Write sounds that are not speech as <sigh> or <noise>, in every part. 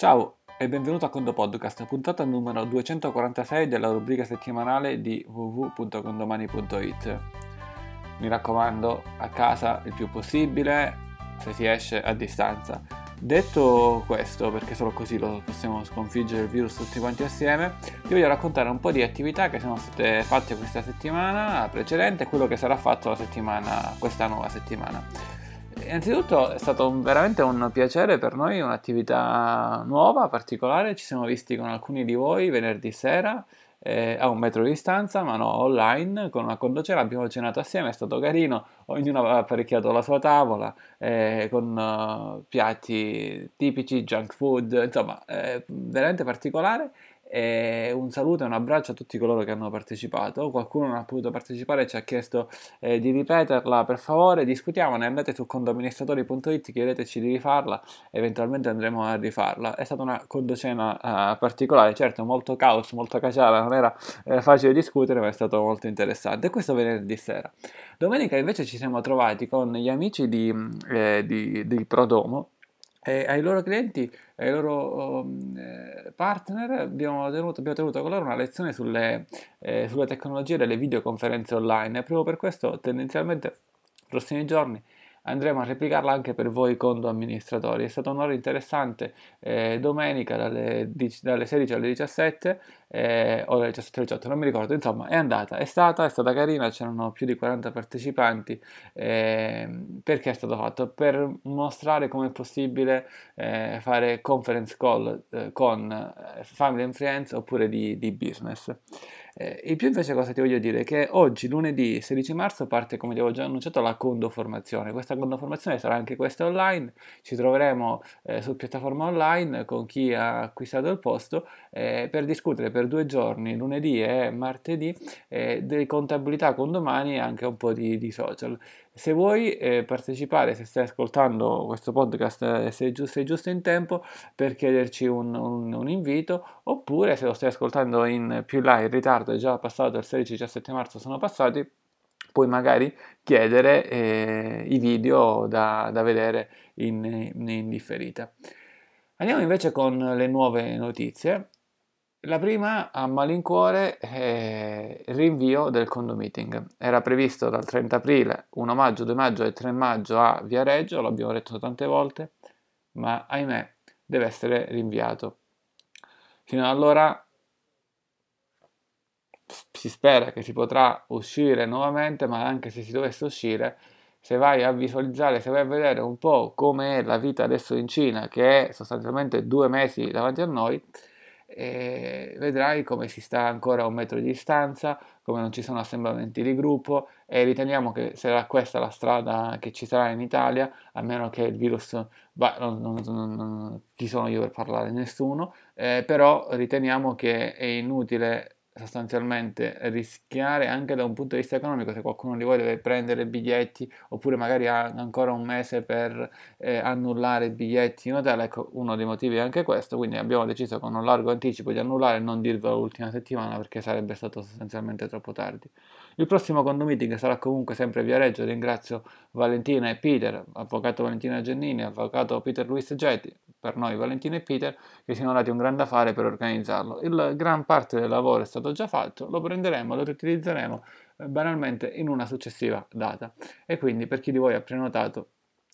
Ciao e benvenuto a Condo Podcast, puntata numero 246 della rubrica settimanale di www.condomani.it. Mi raccomando, a casa il più possibile, se si esce a distanza. Detto questo, perché solo così lo possiamo sconfiggere il virus tutti quanti assieme, vi voglio raccontare un po' di attività che sono state fatte questa settimana precedente e quello che sarà fatto la settimana, questa nuova settimana. Innanzitutto è stato un, veramente un piacere per noi, un'attività nuova, particolare. Ci siamo visti con alcuni di voi venerdì sera eh, a un metro di distanza, ma no, online, con una condocera. Abbiamo cenato assieme, è stato carino. Ognuno aveva apparecchiato la sua tavola eh, con uh, piatti tipici, junk food, insomma, eh, veramente particolare. E un saluto e un abbraccio a tutti coloro che hanno partecipato. Qualcuno non ha potuto partecipare e ci ha chiesto eh, di ripeterla. Per favore, discutiamone. Andate su condoamministratori.it, chiedeteci di rifarla. Eventualmente andremo a rifarla. È stata una condocena uh, particolare, certo, molto caos, molto caciara. Non era eh, facile discutere, ma è stato molto interessante. E questo venerdì sera. Domenica invece ci siamo trovati con gli amici di, eh, di, di Prodomo e ai loro clienti, ai loro um, eh, partner abbiamo tenuto, abbiamo tenuto, con loro una lezione sulle, eh, sulle tecnologie delle videoconferenze online. Proprio per questo tendenzialmente nei prossimi giorni andremo a replicarla anche per voi condo amministratori. È stata un'ora interessante eh, domenica dalle, dalle, 16 alle 17 eh, o dalle 17 alle 18, non mi ricordo, insomma è andata, è stata, è stata carina, c'erano più di 40 partecipanti. Eh, perché è stato fatto? Per mostrare come è possibile eh, fare conference call eh, con eh, family and friends oppure di, di business. Eh, in più invece cosa ti voglio dire? Che oggi, lunedì 16 marzo, parte, come ti avevo già annunciato, la condoformazione. Questa condoformazione sarà anche questa online, ci troveremo eh, su piattaforma online con chi ha acquistato il posto eh, per discutere per due giorni, lunedì e martedì, eh, di contabilità condomani e anche un po' di, di social. Se vuoi eh, partecipare, se stai ascoltando questo podcast, eh, sei, giusto, sei, giusto, in tempo per chiederci un, un, un, invito, oppure se lo stai ascoltando in più là, in ritardo, è già passato il 16-17 marzo, sono passati, puoi magari chiedere eh, i video da, da vedere in, in differita. Andiamo invece con le nuove notizie. La prima a malincuore è il rinvio del condo meeting. Era previsto dal 30 aprile, 1 maggio, 2 maggio e 3 maggio a Viareggio, l'abbiamo detto tante volte, ma ahimè deve essere rinviato. Fino ad allora si spera che si potrà uscire nuovamente, ma anche se si dovesse uscire, se vai a visualizzare, se vai a vedere un po' come è la vita adesso in Cina, che è sostanzialmente due mesi davanti a noi, e vedrai come si sta ancora a un metro di distanza, come non ci sono assemblamenti di gruppo e riteniamo che sarà questa la strada che ci sarà in Italia, a meno che il virus, bah, non, non, non, chi sono io per parlare nessuno, eh, però riteniamo che è inutile sostanzialmente rischiare anche da un punto di vista economico se qualcuno di voi deve prendere biglietti oppure magari ha ancora un mese per eh, annullare i biglietti in hotel ecco uno dei motivi è anche questo quindi abbiamo deciso con un largo anticipo di annullare e non dirvelo l'ultima settimana perché sarebbe stato sostanzialmente troppo tardi. Il prossimo condo meeting sarà comunque sempre via Reggio ringrazio Valentina e Peter avvocato Valentina Giannini avvocato Peter Luis Getti per noi Valentina e Peter che si sono dati un grande affare per organizzarlo il gran parte del lavoro è stato già fatto, lo prenderemo, lo riutilizzeremo eh, banalmente in una successiva data. E quindi per chi di voi ha prenotato,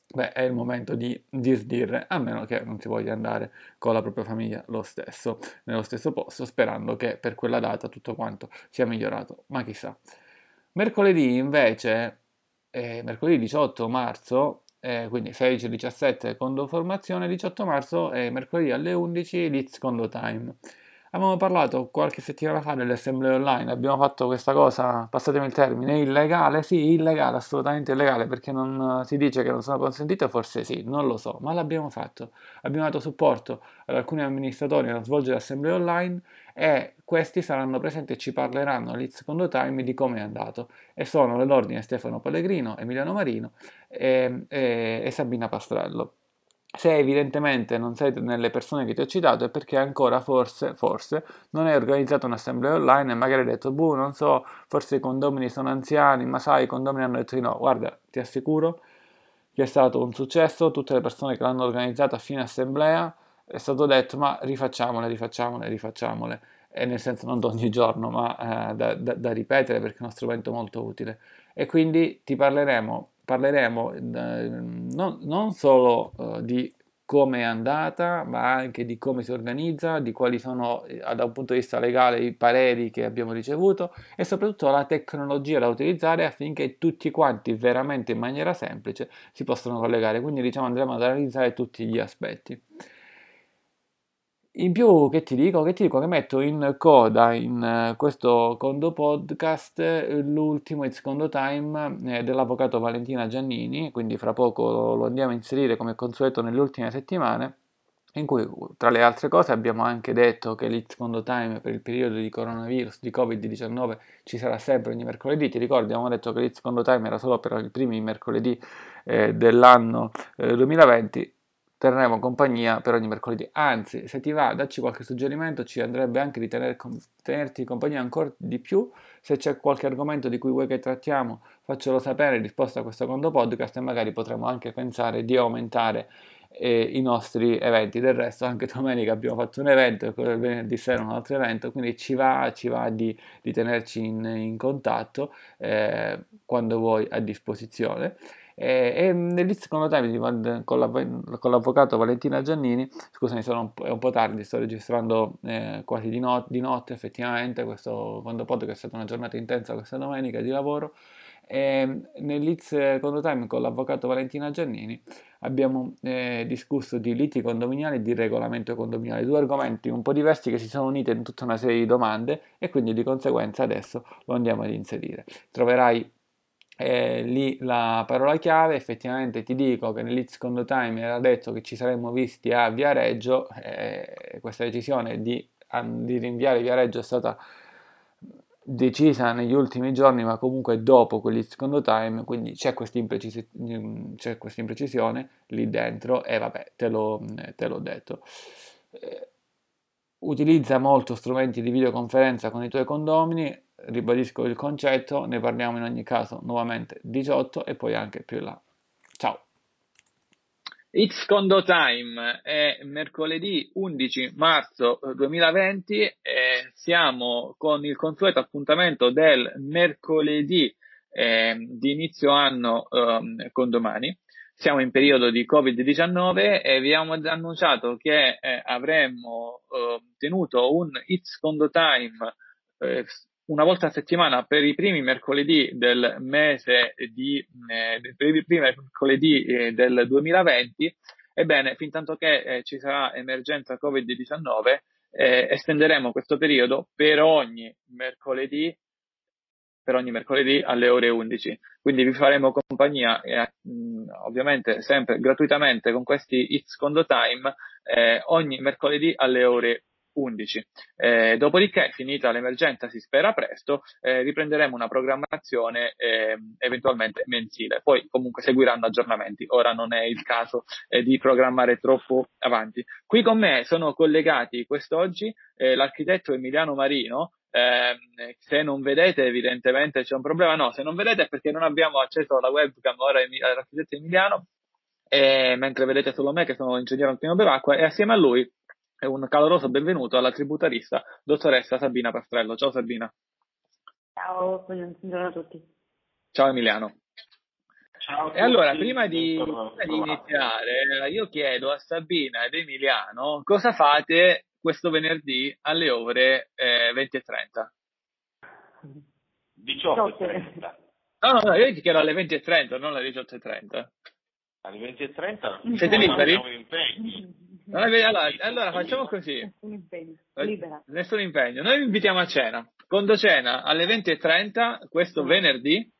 beh, è il momento di disdirre, a meno che non si voglia andare con la propria famiglia lo stesso, nello stesso posto, sperando che per quella data tutto quanto sia migliorato, ma chissà. Mercoledì invece, eh, mercoledì 18 marzo, eh, quindi 16-17 condo formazione, 18 marzo e mercoledì alle 11 Leeds Condo Time. Avevamo parlato qualche settimana fa delle assemblee online, abbiamo fatto questa cosa, passatemi il termine, illegale? Sì, illegale, assolutamente illegale, perché non si dice che non sono consentite, forse sì, non lo so, ma l'abbiamo fatto. Abbiamo dato supporto ad alcuni amministratori a svolgere assemblee online e questi saranno presenti e ci parleranno al secondo time di come è andato. E sono l'ordine Stefano Pellegrino, Emiliano Marino e, e, e Sabina Pastrello. Se evidentemente non sei nelle persone che ti ho citato è perché ancora forse, forse non hai organizzato un'assemblea online e magari hai detto, boh, non so, forse i condomini sono anziani, ma sai, i condomini hanno detto di no. Guarda, ti assicuro che è stato un successo, tutte le persone che l'hanno organizzata a fine assemblea è stato detto ma rifacciamole, rifacciamole, rifacciamole, e nel senso non da ogni giorno, ma eh, da, da, da, ripetere perché è uno strumento molto utile. E quindi ti parleremo, parleremo eh, non, non, solo eh, di come è andata, ma anche di come si organizza, di quali sono eh, da un punto di vista legale i pareri che abbiamo ricevuto e soprattutto la tecnologia da utilizzare affinché tutti quanti veramente in maniera semplice si possano collegare. Quindi diciamo andremo ad analizzare tutti gli aspetti. In più, che ti dico? Che ti dico che metto in coda in uh, questo Condo Podcast l'ultimo It's Condo Time uh, dell'avvocato Valentina Giannini, quindi fra poco lo, andiamo a inserire come consueto nelle ultime settimane, in cui tra le altre cose abbiamo anche detto che l'It's Condo Time per il periodo di coronavirus, di Covid-19, ci sarà sempre ogni mercoledì. Ti ricordi, abbiamo detto che l'It's Condo Time era solo per i primi mercoledì eh, dell'anno 2020 terremo compagnia per ogni mercoledì. Anzi, se ti va, dacci qualche suggerimento, ci andrebbe anche di tener, tenerti compagnia ancora di più. Se c'è qualche argomento di cui vuoi che trattiamo, faccelo sapere in risposta a questo secondo podcast e magari potremo anche pensare di aumentare eh, i nostri eventi. Del resto, anche domenica abbiamo fatto un evento e venerdì sera un altro evento, quindi ci va, ci va di, di tenerci in, in contatto eh, quando vuoi a disposizione. E, e nel secondo time con, la, con, l'avvocato Valentina Giannini, scusami, sono un è un po' tardi, sto registrando eh, quasi di, not- di, notte effettivamente, questo quando podcast è stata una giornata intensa questa domenica di lavoro. E nell'Itz Condo Time con l'avvocato Valentina Giannini abbiamo eh, discusso di liti condominiali e di regolamento condominiale, due argomenti un po' diversi che si sono uniti in tutta una serie di domande e quindi di conseguenza adesso lo andiamo ad inserire. Troverai eh, lì la parola chiave, effettivamente ti dico che nell'It secondo time era detto che ci saremmo visti a Viareggio, eh, questa decisione di, di rinviare Viareggio è stata decisa negli ultimi giorni, ma comunque dopo quel secondo time, quindi c'è questa, imprecis- c'è questa imprecisione lì dentro e vabbè, te, lo, te l'ho detto. Eh, utilizza molto strumenti di videoconferenza con i tuoi condomini, ribadisco il concetto, ne parliamo in ogni caso nuovamente 18 e poi anche più in là. Ciao! It's Condo Time è mercoledì 11 marzo 2020 e siamo con il consueto appuntamento del mercoledì eh, di inizio anno eh, con domani. Siamo in periodo di Covid-19 e vi abbiamo annunciato che eh, avremmo eh, tenuto un It's Condo Time eh, una volta a settimana per i primi mercoledì del mese di, eh, per i primi mercoledì eh, del 2020, ebbene, fin tanto che eh, ci sarà emergenza Covid-19, eh, estenderemo questo periodo per ogni mercoledì per ogni mercoledì alle ore 11. Quindi vi faremo compagnia, eh, ovviamente sempre gratuitamente con questi It's Condo Time, eh, ogni mercoledì alle ore 11. Eh, dopodiché, finita l'emergenza, si spera presto, eh, riprenderemo una programmazione eh, eventualmente mensile. Poi comunque seguiranno aggiornamenti. Ora non è il caso eh, di programmare troppo avanti. Qui con me sono collegati quest'oggi eh, l'architetto Emiliano Marino. Ehm, se non vedete, evidentemente c'è un problema. No, se non vedete è perché non abbiamo acceso alla webcam ora l'architetto Emiliano. mentre vedete solo me che sono ingegnere Antonio Bevacqua e assieme a lui e un caloroso benvenuto alla tributarista dottoressa Sabina Pastrello. Ciao Sabina. Ciao, buongiorno a tutti. Ciao Emiliano. Ciao e allora, prima di, prima di, iniziare, io chiedo a Sabina ed Emiliano cosa fate questo venerdì alle ore eh, 20 e 30? 18 e 30. No, no, no, io ti chiedo alle 20 e 30, non alle 18 e 30. Alle 20 e 30? Siete liberi? Allora, allora, facciamo così. Nessun impegno. Eh, Libera. Nessun impegno. Noi vi invitiamo a cena. Condo cena alle 20.30 questo mm. venerdì.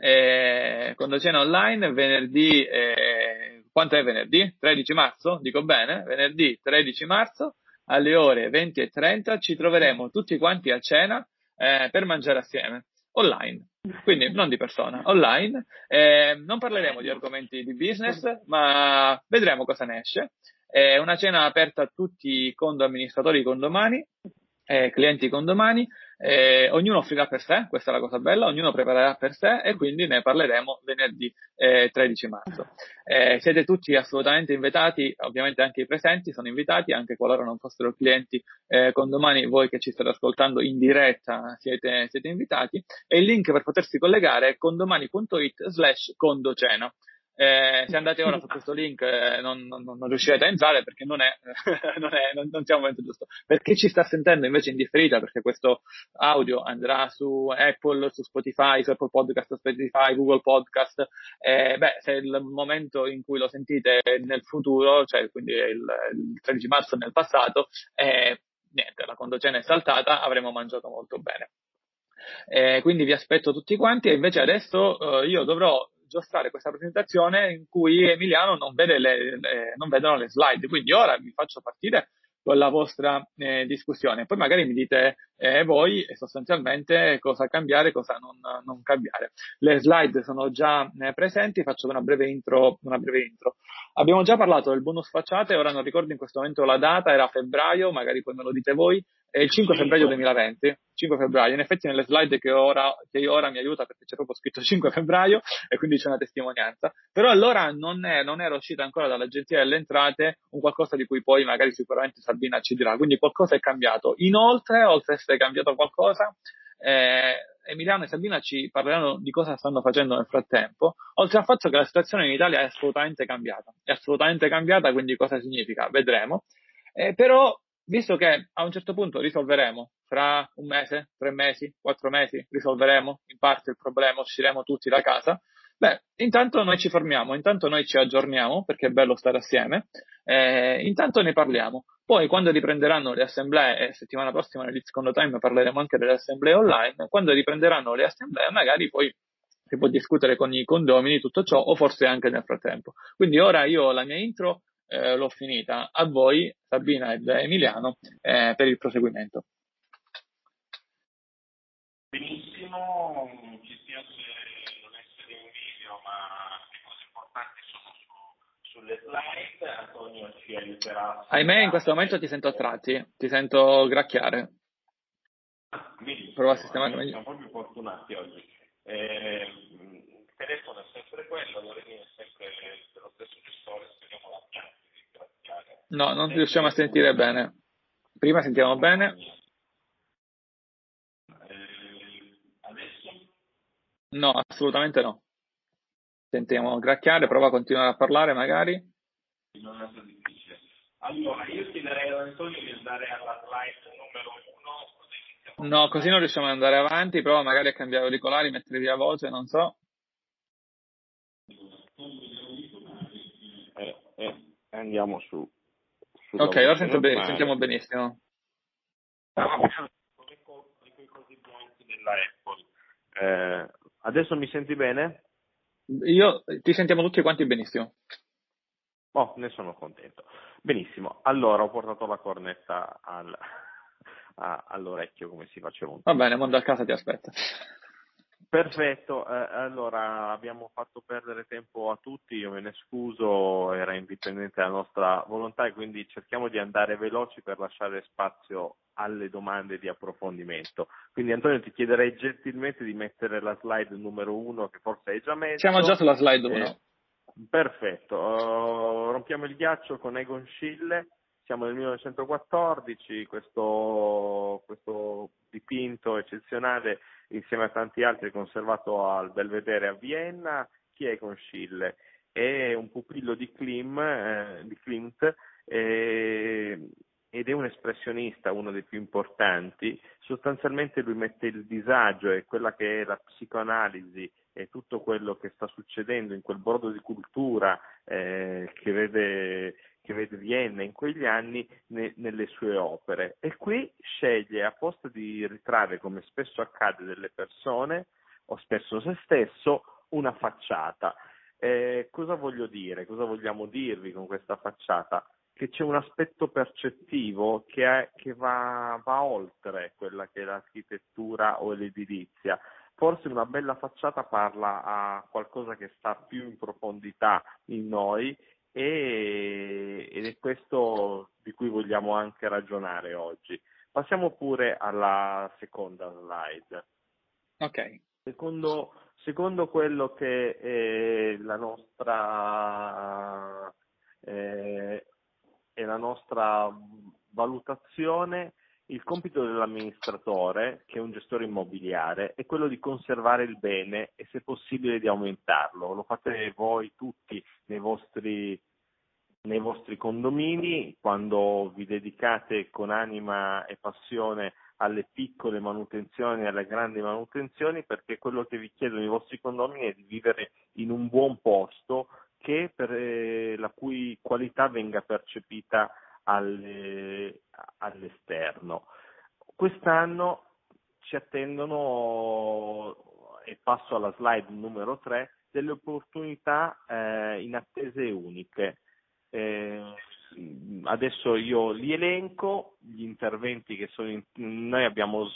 Eh, Condo cena online venerdì. Eh, quanto è venerdì? 13 marzo? Dico bene? Venerdì 13 marzo alle ore 20.30 ci troveremo tutti quanti a cena eh, per mangiare assieme online. Quindi non di persona, online. Eh, non parleremo di argomenti di business, ma vedremo cosa ne esce. È una cena aperta a tutti i condo amministratori condomani, eh, clienti condomani. Eh, ognuno offrirà per sé, questa è la cosa bella, ognuno preparerà per sé e quindi ne parleremo venerdì eh, 13 marzo. Eh, siete tutti assolutamente invitati, ovviamente anche i presenti sono invitati, anche qualora non fossero clienti eh, con domani, voi che ci state ascoltando in diretta siete, siete invitati e il link per potersi collegare è condomani.it slash condocena. Eh, se andate ora su <laughs> questo link eh, non, non, non, riuscirete a entrare perché non è, <laughs> non, è non, non siamo momento giusto. Per chi ci sta sentendo invece in differita, perché questo audio andrà su Apple, su Spotify, su Apple Podcast, Spotify, Google Podcast, eh, beh, se il momento in cui lo sentite nel futuro, cioè quindi il, il 13 marzo nel passato, eh, niente, la condocena è saltata, avremo mangiato molto bene. Eh, quindi vi aspetto tutti quanti e invece adesso eh, io dovrò giostrare questa presentazione in cui Emiliano non vede le, le, non vedono le slide. Quindi ora vi faccio partire con la vostra eh, discussione. Poi magari mi dite eh, voi sostanzialmente cosa cambiare, cosa non, non cambiare. Le slide sono già eh, presenti, faccio una breve, intro, una breve intro. Abbiamo già parlato del bonus facciate, ora non ricordo in questo momento la data, era febbraio, magari poi me lo dite voi, è il 5 febbraio 2020, 5 febbraio, in effetti nelle slide che ora, che ora mi aiuta perché c'è proprio scritto <laughs> 5 febbraio e quindi c'è una testimonianza, però allora non, è, non era uscita ancora dall'agenzia delle entrate un qualcosa di cui poi magari sicuramente Sabina ci dirà, quindi qualcosa è cambiato. Inoltre, oltre a essere cambiato qualcosa, eh, Emiliano e Sabina ci parleranno di cosa stanno facendo nel frattempo, oltre al fatto che la situazione in Italia è assolutamente cambiata, è assolutamente cambiata, quindi cosa significa? Vedremo. Eh, però visto che a un certo punto risolveremo, fra un mese, tre mesi, quattro mesi, risolveremo in parte il problema, usciremo tutti da casa, beh, intanto noi ci fermiamo, intanto noi ci aggiorniamo, perché è bello stare assieme, eh, intanto ne parliamo. Poi quando riprenderanno le assemblee, e settimana prossima nel secondo time parleremo anche delle assemblee online, quando riprenderanno le assemblee magari poi si può discutere con i condomini tutto ciò o forse anche nel frattempo. Quindi ora io la mia intro eh, l'ho finita. A voi, Sabina ed Emiliano, eh, per il proseguimento. Benissimo, ci spiace non essere in video, ma le cose importanti sono su, sulle slide. Antonio ci aiuterà. Ahimè, in questo momento ti sento a tratti, ti sento gracchiare. Ah, Prova a sistemare meglio. Siamo proprio fortunati oggi. Eh, il telefono è sempre quello, l'orecchio è sempre dello stesso gestore. No, non riusciamo a sentire bene. Prima sentiamo bene. No, assolutamente no. Sentiamo gracchiare, prova a continuare a parlare magari. Non è difficile. Allora, io chiederei ad Antonio di andare alla slide numero uno. No, così non riusciamo ad andare avanti, prova magari a cambiare auricolari, mettere via voce, non so. Eh, eh, andiamo su. Ok, ora sento be- sentiamo benissimo. della Apple. Eh, adesso mi senti bene? Io ti sentiamo tutti quanti benissimo. Oh, ne sono contento. Benissimo, allora ho portato la cornetta al, a, all'orecchio come si faceva un Va bene, mondo a casa ti aspetta. Perfetto, eh, allora abbiamo fatto perdere tempo a tutti, io me ne scuso, era indipendente dalla nostra volontà e quindi cerchiamo di andare veloci per lasciare spazio alle domande di approfondimento. Quindi Antonio ti chiederei gentilmente di mettere la slide numero uno che forse hai già messo. Siamo già sulla slide 1. Eh, perfetto, uh, rompiamo il ghiaccio con Egon Schiele siamo nel 1914, questo, questo, dipinto eccezionale insieme a tanti altri conservato al Belvedere a Vienna. Chi è con Schiele? È un pupillo di, Klim, eh, di Klimt eh, ed è un espressionista, uno dei più importanti. Sostanzialmente lui mette il disagio e quella che è la psicoanalisi e tutto quello che sta succedendo in quel bordo di cultura eh, che vede che vede Vienna in quegli anni ne, nelle sue opere e qui sceglie a posto di ritrarre come spesso accade delle persone o spesso se stesso una facciata. Eh, cosa voglio dire? Cosa vogliamo dirvi con questa facciata? Che c'è un aspetto percettivo che, è, che va, va oltre quella che è l'architettura o l'edilizia forse una bella facciata parla a qualcosa che sta più in profondità in noi e, ed è questo di cui vogliamo anche ragionare oggi. Passiamo pure alla seconda slide. Ok. Secondo, secondo quello che è la nostra, eh, è la nostra valutazione, il compito dell'amministratore, che è un gestore immobiliare, è quello di conservare il bene e se possibile di aumentarlo. Lo fate voi tutti nei vostri, nei vostri condomini quando vi dedicate con anima e passione alle piccole manutenzioni e alle grandi manutenzioni perché quello che vi chiedono i vostri condomini è di vivere in un buon posto che per, eh, la cui qualità venga percepita alle, all'esterno. Quest'anno ci attendono, e passo alla slide numero 3, delle opportunità eh, inattese e uniche. Eh, adesso io li elenco, gli interventi che sono in, noi abbiamo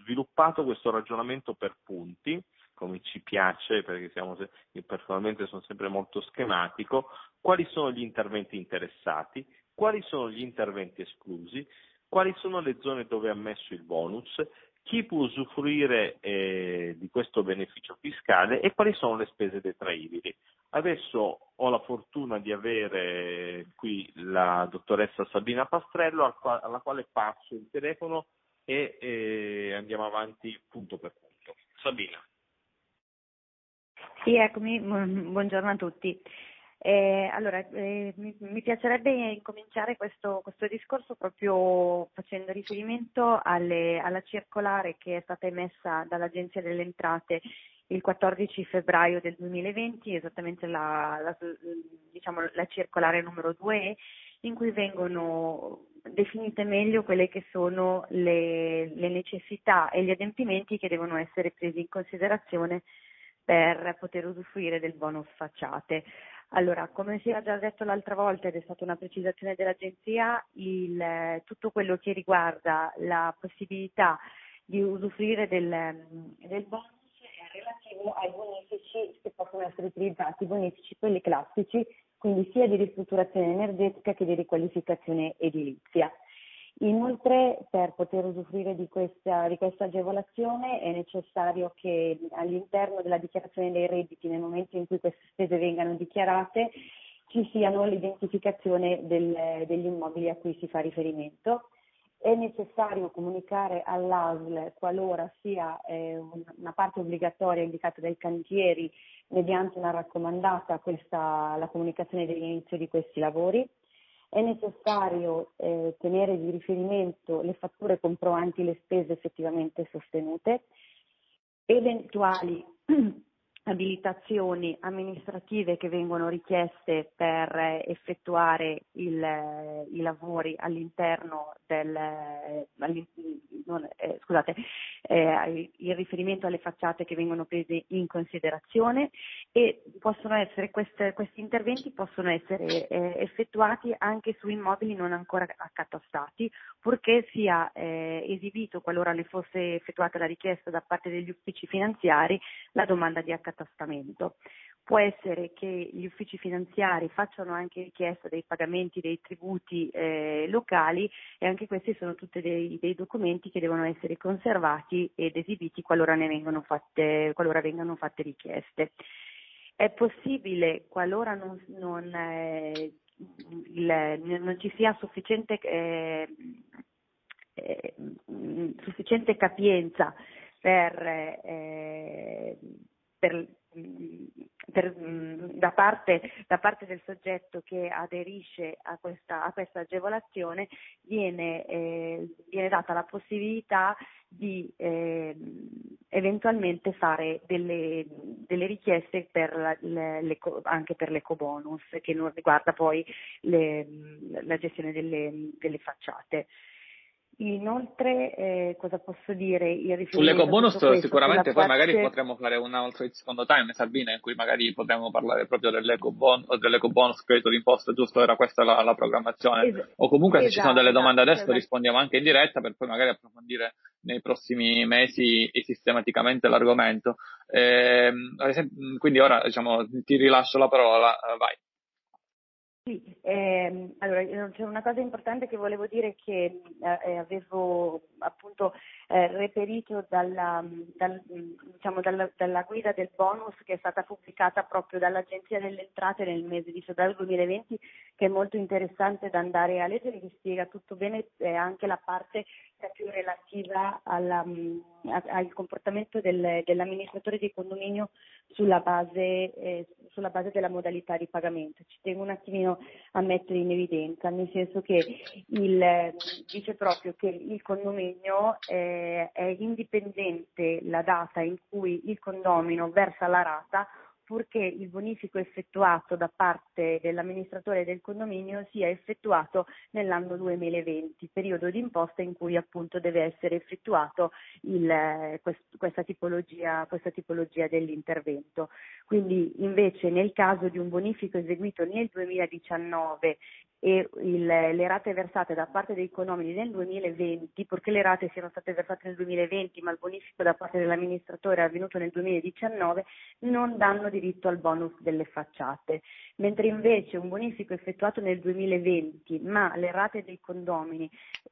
sviluppato questo ragionamento per punti, come ci piace, perché siamo, io personalmente sono sempre molto schematico, quali sono gli interventi interessati, quali sono gli interventi esclusi, quali sono le zone dove è ammesso il bonus, chi può usufruire eh, di questo beneficio fiscale e quali sono le spese detraibili. Adesso ho la fortuna di avere qui la dottoressa Sabina Pastrello alla quale passo il telefono e eh, andiamo avanti punto per punto. Sabina. Sì, eccomi, buongiorno a tutti. Eh, allora, eh, mi, mi, piacerebbe incominciare questo, questo, discorso proprio facendo riferimento alle, alla circolare che è stata emessa dall'Agenzia delle Entrate il 14 febbraio del 2020, esattamente la, la, diciamo, la circolare numero 2, in cui vengono definite meglio quelle che sono le, le necessità e gli adempimenti che devono essere presi in considerazione per poter usufruire del bonus facciate. Allora, come si era già detto l'altra volta ed è stata una precisazione dell'Agenzia, il, tutto quello che riguarda la possibilità di usufruire del, del bonus è relativo ai bonifici che possono essere utilizzati, bonifici quelli classici, quindi sia di ristrutturazione energetica che di riqualificazione edilizia. Inoltre per poter usufruire di questa, di questa, agevolazione è necessario che all'interno della dichiarazione dei redditi, nel momento in cui queste spese vengano dichiarate, ci siano l'identificazione del, degli immobili a cui si fa riferimento. È necessario comunicare all'ASL qualora sia eh, una parte obbligatoria indicata dai cantieri mediante una raccomandata questa, la comunicazione dell'inizio di questi lavori è necessario eh, tenere di riferimento le fatture comprovanti le spese effettivamente sostenute, eventuali <clears throat> abilitazioni amministrative che vengono richieste per eh, effettuare il, eh, i lavori all'interno del eh, non, eh, scusate, eh, il riferimento alle facciate che vengono prese in considerazione e possono essere queste, questi interventi possono essere eh, effettuati anche su immobili non ancora accatastati, purché sia esibito qualora ne fosse effettuata la richiesta da parte degli uffici finanziari la domanda di accattastamento. Può essere che gli uffici finanziari facciano anche richiesta dei pagamenti dei tributi eh, locali e anche questi sono tutti dei, dei, documenti che devono essere conservati ed esibiti qualora, ne vengano fatte, qualora vengano fatte richieste. È possibile, qualora non, non, eh, il, non ci sia sufficiente, eh, eh sufficiente capienza per eh, per, per, da, parte, da, parte, del soggetto che aderisce a questa, a questa agevolazione viene, eh, viene, data la possibilità di eh, eventualmente fare delle, delle richieste per le, le, anche per l'ecobonus che non riguarda poi le, la gestione delle, delle facciate. Inoltre, eh, cosa posso dire? Il Sull'eco bonus sicuramente poi parte... magari potremmo fare un altro secondo time, Sabina, in cui magari potremmo parlare proprio dell'eco, bon- dell'eco bonus credito d'imposta, giusto? Era questa la, la programmazione. Es- o comunque se ci sono delle esatto, domande adesso esatto. rispondiamo anche in diretta per poi magari approfondire nei prossimi mesi sistematicamente l'argomento. Eh, quindi ora diciamo, ti rilascio la parola, vai. Sì, ehm, allora c'è una cosa importante che volevo dire che eh, avevo appunto eh, reperito dalla, dal, diciamo, dalla, dalla, guida del bonus che è stata pubblicata proprio dall'Agenzia delle Entrate nel mese di febbraio 2020 che è molto interessante da andare a leggere, che spiega tutto bene eh, anche la parte più relativa alla, al comportamento del, dell'amministratore di condominio sulla base, eh, sulla base della modalità di pagamento. Ci tengo un attimino a mettere in evidenza, nel senso che il, dice proprio che il condominio eh, è indipendente la data in cui il condomino versa la rata purché il bonifico effettuato da parte dell'amministratore del condominio sia effettuato nell'anno 2020, periodo di imposta in cui appunto deve essere effettuato il, questa, tipologia, questa tipologia dell'intervento. Quindi invece nel caso di un bonifico eseguito nel 2019 e il, le rate versate da parte dei condomini nel 2020, purché le rate siano state versate nel 2020 ma il bonifico da parte dell'amministratore è avvenuto nel 2019, non danno diritto al bonus delle facciate, mentre invece un bonifico effettuato nel 2020 ma le rate dei condomini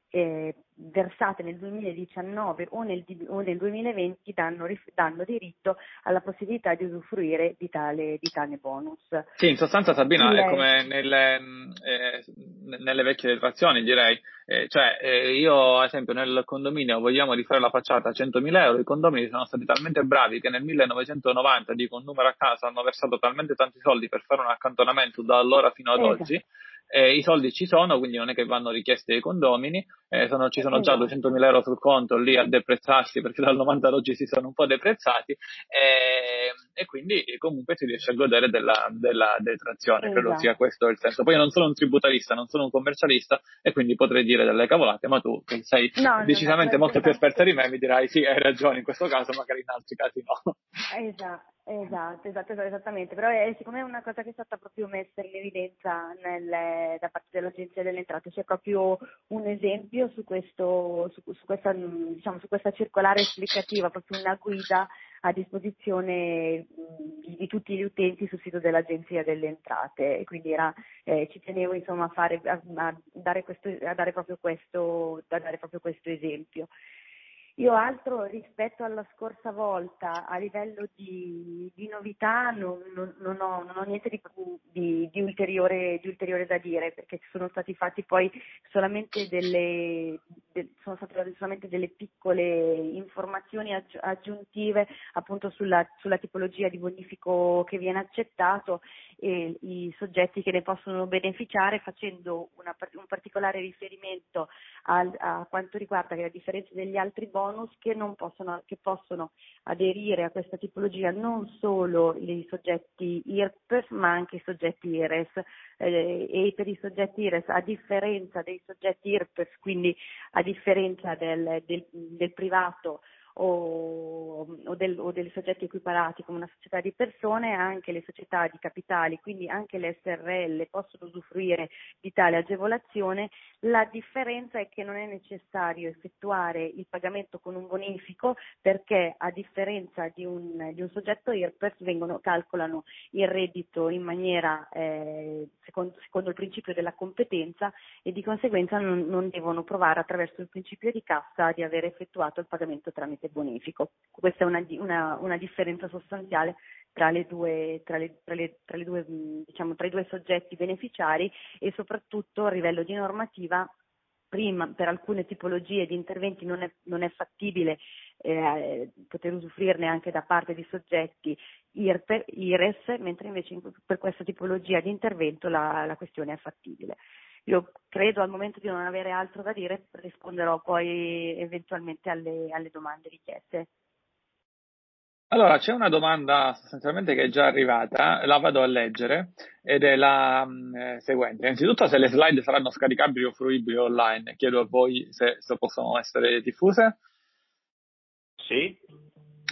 eh, versate nel 2019 o nel, o nel 2020 danno, danno, diritto alla possibilità di usufruire di tale, di tale bonus. Sì, in sostanza Sabina è come nelle, eh, nelle vecchie legislazioni direi, eh, cioè eh, io ad esempio nel condominio vogliamo rifare la facciata a 100.000 euro, i condomini sono stati talmente bravi che nel 1990, dico un numero a caso, hanno versato talmente tanti soldi per fare un accantonamento da allora fino ad esatto. oggi eh, i soldi ci sono, quindi non è che vanno richiesti ai condomini, eh, sono, ci sono già 200.000 esatto. euro sul conto lì a deprezzarsi perché dal 90 ad oggi si sono un po' deprezzati eh, e quindi comunque si riesce a godere della, della detrazione, esatto. credo sia questo il senso. Poi io non sono un tributarista, non sono un commercialista e quindi potrei dire delle cavolate, ma tu che sei no, decisamente no, molto più esperta di me mi dirai sì, hai ragione in questo caso, magari in altri casi no. Esatto. Esatto, esatto, esattamente, però è, siccome è una cosa che è stata proprio messa in evidenza nel, da parte dell'Agenzia delle Entrate, c'è proprio un esempio su, questo, su, su, questa, diciamo, su questa circolare esplicativa, proprio una guida a disposizione di, di, tutti gli utenti sul sito dell'Agenzia delle Entrate e quindi era, eh, ci tenevo insomma a, fare, a, a, dare questo, a, dare questo, a dare proprio questo esempio. Io altro rispetto alla scorsa volta a livello di, di novità non, non, non, ho, non, ho, niente di, di, di, ulteriore, di, ulteriore, da dire perché sono stati fatti poi solamente delle, de, sono state solamente delle piccole informazioni aggiuntive appunto sulla, sulla tipologia di bonifico che viene accettato e i soggetti che ne possono beneficiare facendo una, un particolare riferimento al, a quanto riguarda che a differenza degli altri bonus che, possono, che possono aderire a questa tipologia non solo i soggetti IRPEF ma anche i soggetti IRES eh, e per i soggetti IRES a differenza dei soggetti IRPEF quindi a differenza del, del, del privato o, o, del, o, dei soggetti equiparati come una società di persone, anche le società di capitali, quindi anche le SRL possono usufruire di tale agevolazione. La differenza è che non è necessario effettuare il pagamento con un bonifico perché a differenza di un, di un soggetto IRPEF vengono, calcolano il reddito in maniera eh, secondo, secondo, il principio della competenza e di conseguenza non, non devono provare attraverso il principio di cassa di aver effettuato il pagamento tramite ambiente bonifico. Questa è una, una, una differenza sostanziale tra, due, tra, le, tra, le, tra, due, diciamo, tra i due soggetti beneficiari e soprattutto a livello di normativa prima per alcune tipologie di interventi non è, non è fattibile eh, poter usufruirne anche da parte di soggetti IRPE, IRES, mentre invece per questa tipologia di intervento la, la questione è fattibile. Io credo al momento di non avere altro da dire, risponderò poi eventualmente alle, alle domande richieste. Allora, c'è una domanda sostanzialmente che è già arrivata, la vado a leggere ed è la mh, eh, seguente. Innanzitutto se le slide saranno scaricabili o fruibili online, chiedo a voi se, se possono essere diffuse. Sì.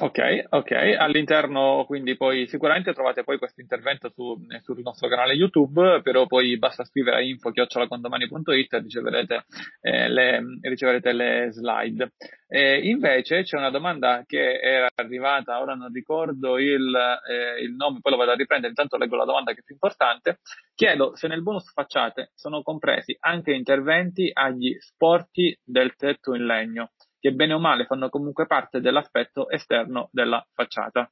Ok, ok. All'interno, quindi poi sicuramente trovate poi questo intervento su, sul nostro canale YouTube, però poi basta scrivere a info-condomani.it e riceverete, eh, le, riceverete le slide. Eh, invece c'è una domanda che era arrivata, ora non ricordo il, eh, il nome, poi lo vado a riprendere, intanto leggo la domanda che è più importante. Chiedo se nel bonus facciate sono compresi anche interventi agli sporti del tetto in legno che bene o male fanno comunque parte dell'aspetto esterno della facciata.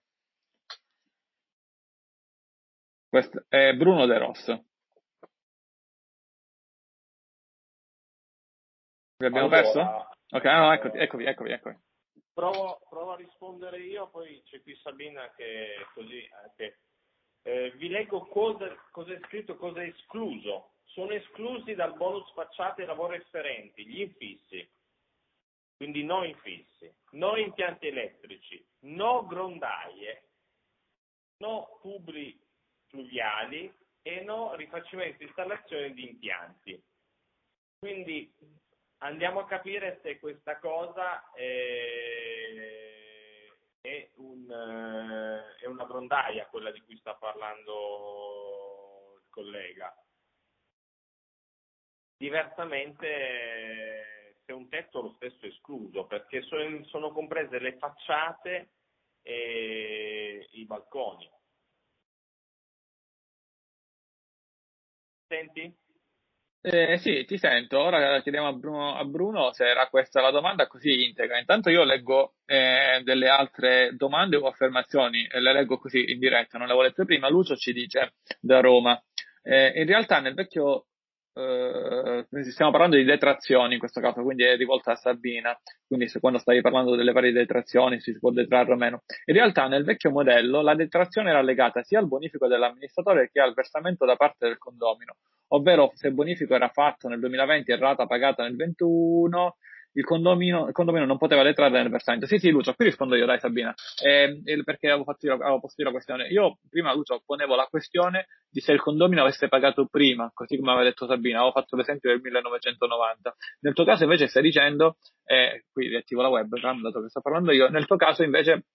Questo è Bruno De Rosso. Vi abbiamo allora, perso? Ok, no, eccovi, eccovi, eccovi, eccovi. Provo, provo, a rispondere io, poi c'è qui Sabina che così anche. Eh, vi leggo cosa, cosa è scritto, cosa è escluso. Sono esclusi dal bonus facciate i lavori efferenti, gli infissi, quindi no infissi, no impianti elettrici, no grondaie, no tubi fluviali e no rifacimento e installazione di impianti. Quindi andiamo a capire se questa cosa è, è, un, è una grondaia, quella di cui sta parlando il collega. Diversamente se un tetto lo stesso escluso, perché sono, sono comprese le facciate e i balconi. Senti? Eh, sì, ti sento. Ora chiediamo a Bruno, a Bruno, se era questa la domanda, così integra. Intanto io leggo eh, delle altre domande o affermazioni, e le leggo così in diretta, non le ho lette prima. Lucio ci dice da Roma. Eh, in realtà nel vecchio eh, stiamo parlando di detrazioni in questo caso, quindi è rivolta a Sabina, quindi se quando stavi parlando delle varie detrazioni si può detrarre o meno. In realtà nel vecchio modello la detrazione era legata sia al bonifico dell'amministratore che al versamento da parte del condomino, ovvero se il bonifico era fatto nel 2020 e rata pagata nel 2021, il condomino, il condomino non poteva detrarre nel versamento. Sì, sì, Lucio, qui rispondo io, dai Sabina, eh, perché avevo, fatto, avevo posto la questione. Io prima, Lucio, ponevo la questione di se il condomino avesse pagato prima, così come aveva detto Sabina, avevo fatto l'esempio del 1990. Nel tuo caso invece stai dicendo, eh, qui riattivo la webcam, dato che sto parlando io, nel tuo caso invece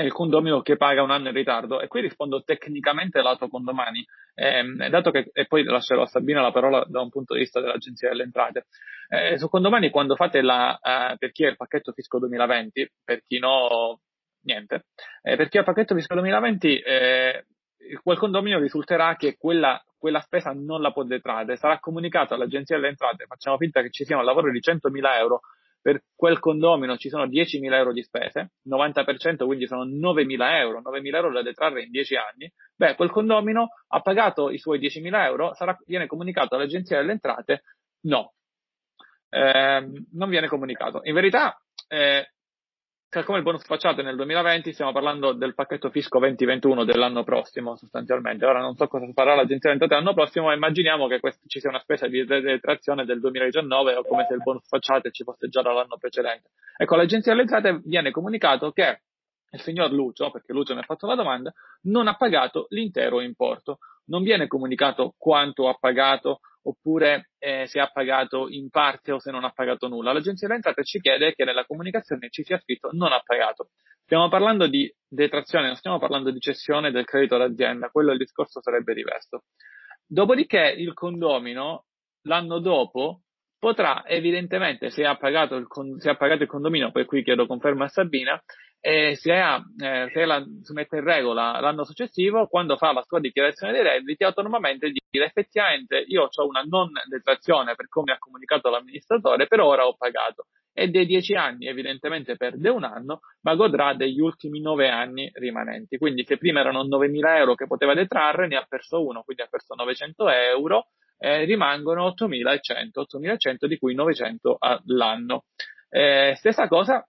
è il condomino che paga un anno in ritardo. E qui rispondo tecnicamente lato condomani, eh, dato che, e poi lascerò a Sabina la parola da un punto di vista dell'Agenzia delle Entrate. Eh, su condomani quando fate la, eh, per chi è il pacchetto fisco 2020, per chi no, niente, eh, per chi ha il pacchetto fisco 2020, eh, quel condominio risulterà che quella, quella spesa non la può detrarre, sarà comunicato all'Agenzia delle Entrate, facciamo finta che ci sia un lavoro di 100.000 euro, per quel condomino ci sono 10.000 euro di spese, 90% quindi sono 9.000 euro, 9.000 euro da detrarre in 10 anni, beh, quel condomino ha pagato i suoi 10.000 euro, sarà, viene comunicato all'Agenzia delle Entrate? No, eh, non viene comunicato. In verità, eh, come il bonus facciate nel 2020, stiamo parlando del pacchetto fisco 2021 dell'anno prossimo sostanzialmente. Ora non so cosa farà l'agenzia delle entrate l'anno prossimo, ma immaginiamo che quest- ci sia una spesa di detrazione del 2019 o come se il bonus facciate ci fosse già dall'anno precedente. Ecco, l'agenzia delle entrate viene comunicato che il signor Lucio, perché Lucio mi ha fatto la domanda, non ha pagato l'intero importo. Non viene comunicato quanto ha pagato oppure eh, se ha pagato in parte o se non ha pagato nulla. L'Agenzia delle Entrate ci chiede che nella comunicazione ci sia scritto non ha pagato. Stiamo parlando di detrazione, non stiamo parlando di cessione del credito d'azienda, quello il discorso sarebbe diverso. Dopodiché il condomino l'anno dopo potrà evidentemente, se ha pagato il, se ha pagato il condominio, poi qui chiedo conferma a Sabina, e se, ha, eh, se la, si mette in regola l'anno successivo, quando fa la sua dichiarazione dei redditi, autonomamente dire effettivamente io ho una non detrazione per come ha comunicato l'amministratore, per ora ho pagato. E dei dieci anni evidentemente perde un anno, ma godrà degli ultimi nove anni rimanenti. Quindi se prima erano 9.000 euro che poteva detrarre, ne ha perso uno, quindi ha perso 900 euro, eh, rimangono 8.100, 8.100 di cui 900 all'anno. Eh, stessa cosa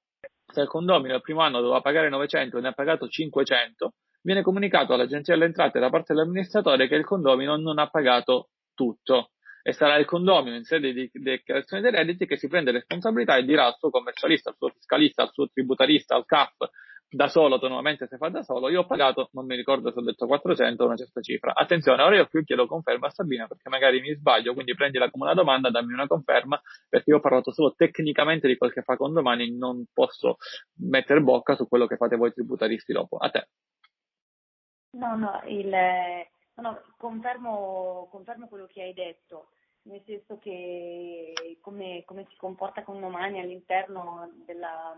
se il condomino il primo anno doveva pagare 900 e ne ha pagato 500, viene comunicato all'agenzia delle entrate da parte dell'amministratore che il condomino non ha pagato tutto e sarà il condomino in sede di dichiarazione dei redditi che si prende responsabilità e dirà al suo commercialista, al suo fiscalista, al suo tributarista, al CAF, da solo, autonomamente se fa da solo, io ho pagato, non mi ricordo se ho detto 400 o una certa cifra. Attenzione, ora io qui chiedo conferma a Sabina perché magari mi sbaglio, quindi prendila come una domanda, dammi una conferma, perché io ho parlato solo tecnicamente di quel che fa con domani, non posso mettere bocca su quello che fate voi tributaristi dopo. A te. No, no, il, no confermo, confermo quello che hai detto nel senso che come, come, si comporta con domani all'interno della,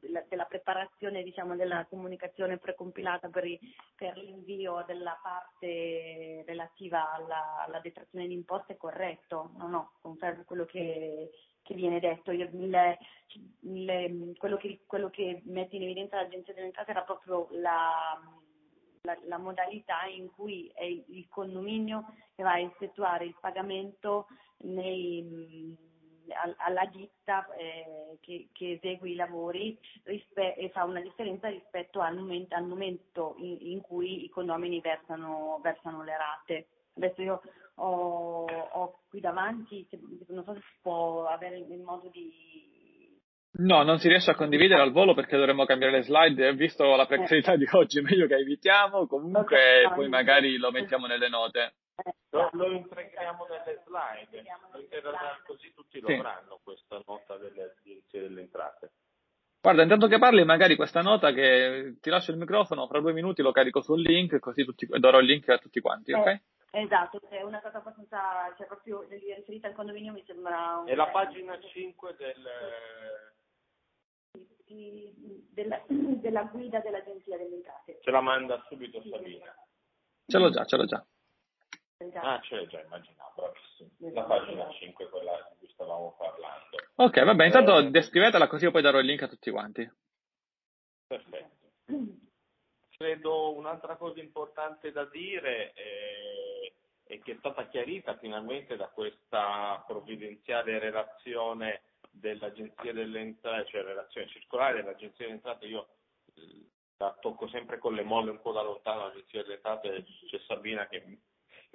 della, della preparazione diciamo, della comunicazione precompilata per, i, per, l'invio della parte relativa alla, alla detrazione di imposte è corretto, no, no, confermo quello che, che viene detto. Io, il, il, quello, che, quello, che, mette in evidenza l'Agenzia delle Entrate era proprio la, la, la modalità in cui è il condominio che va a effettuare il pagamento nei alla ditta eh, che, che, esegue i lavori rispe- e fa una differenza rispetto al momento, al momento in, in, cui i condomini versano, versano, le rate. Adesso io ho, ho qui davanti, non so se si può avere il modo di No, non si riesce a condividere al volo perché dovremmo cambiare le slide. Visto la precarietà di oggi, è meglio che evitiamo. Comunque, poi magari lo mettiamo nelle note. Lo, lo integriamo nelle slide, in realtà così tutti lo sì. avranno questa nota delle agenzie delle entrate. Guarda, intanto che parli, magari questa nota che ti lascio il microfono, fra due minuti lo carico sul link, così tutti, darò il link a tutti quanti, ok? Eh, esatto, è una cosa abbastanza, cioè proprio riferita al condominio mi sembra... Un... È la pagina 5 del... Della, della, guida dell'Agenzia delle Entrate. Ce la manda subito Sabina. Ce l'ho già, ce l'ho già. Ah, ce l'hai già immaginato, bravissimo. La pagina 5, quella di cui stavamo parlando. Ok, vabbè, intanto eh, descrivetela così io poi darò il link a tutti quanti. Perfetto. Credo un'altra cosa importante da dire è, è che è stata chiarita finalmente da questa provvidenziale relazione dell'Agenzia delle Entrate, cioè relazione circolare dell'Agenzia delle Entrate, io eh, la tocco sempre con le molle un po' da lontano, l'Agenzia delle Entrate c'è Sabina che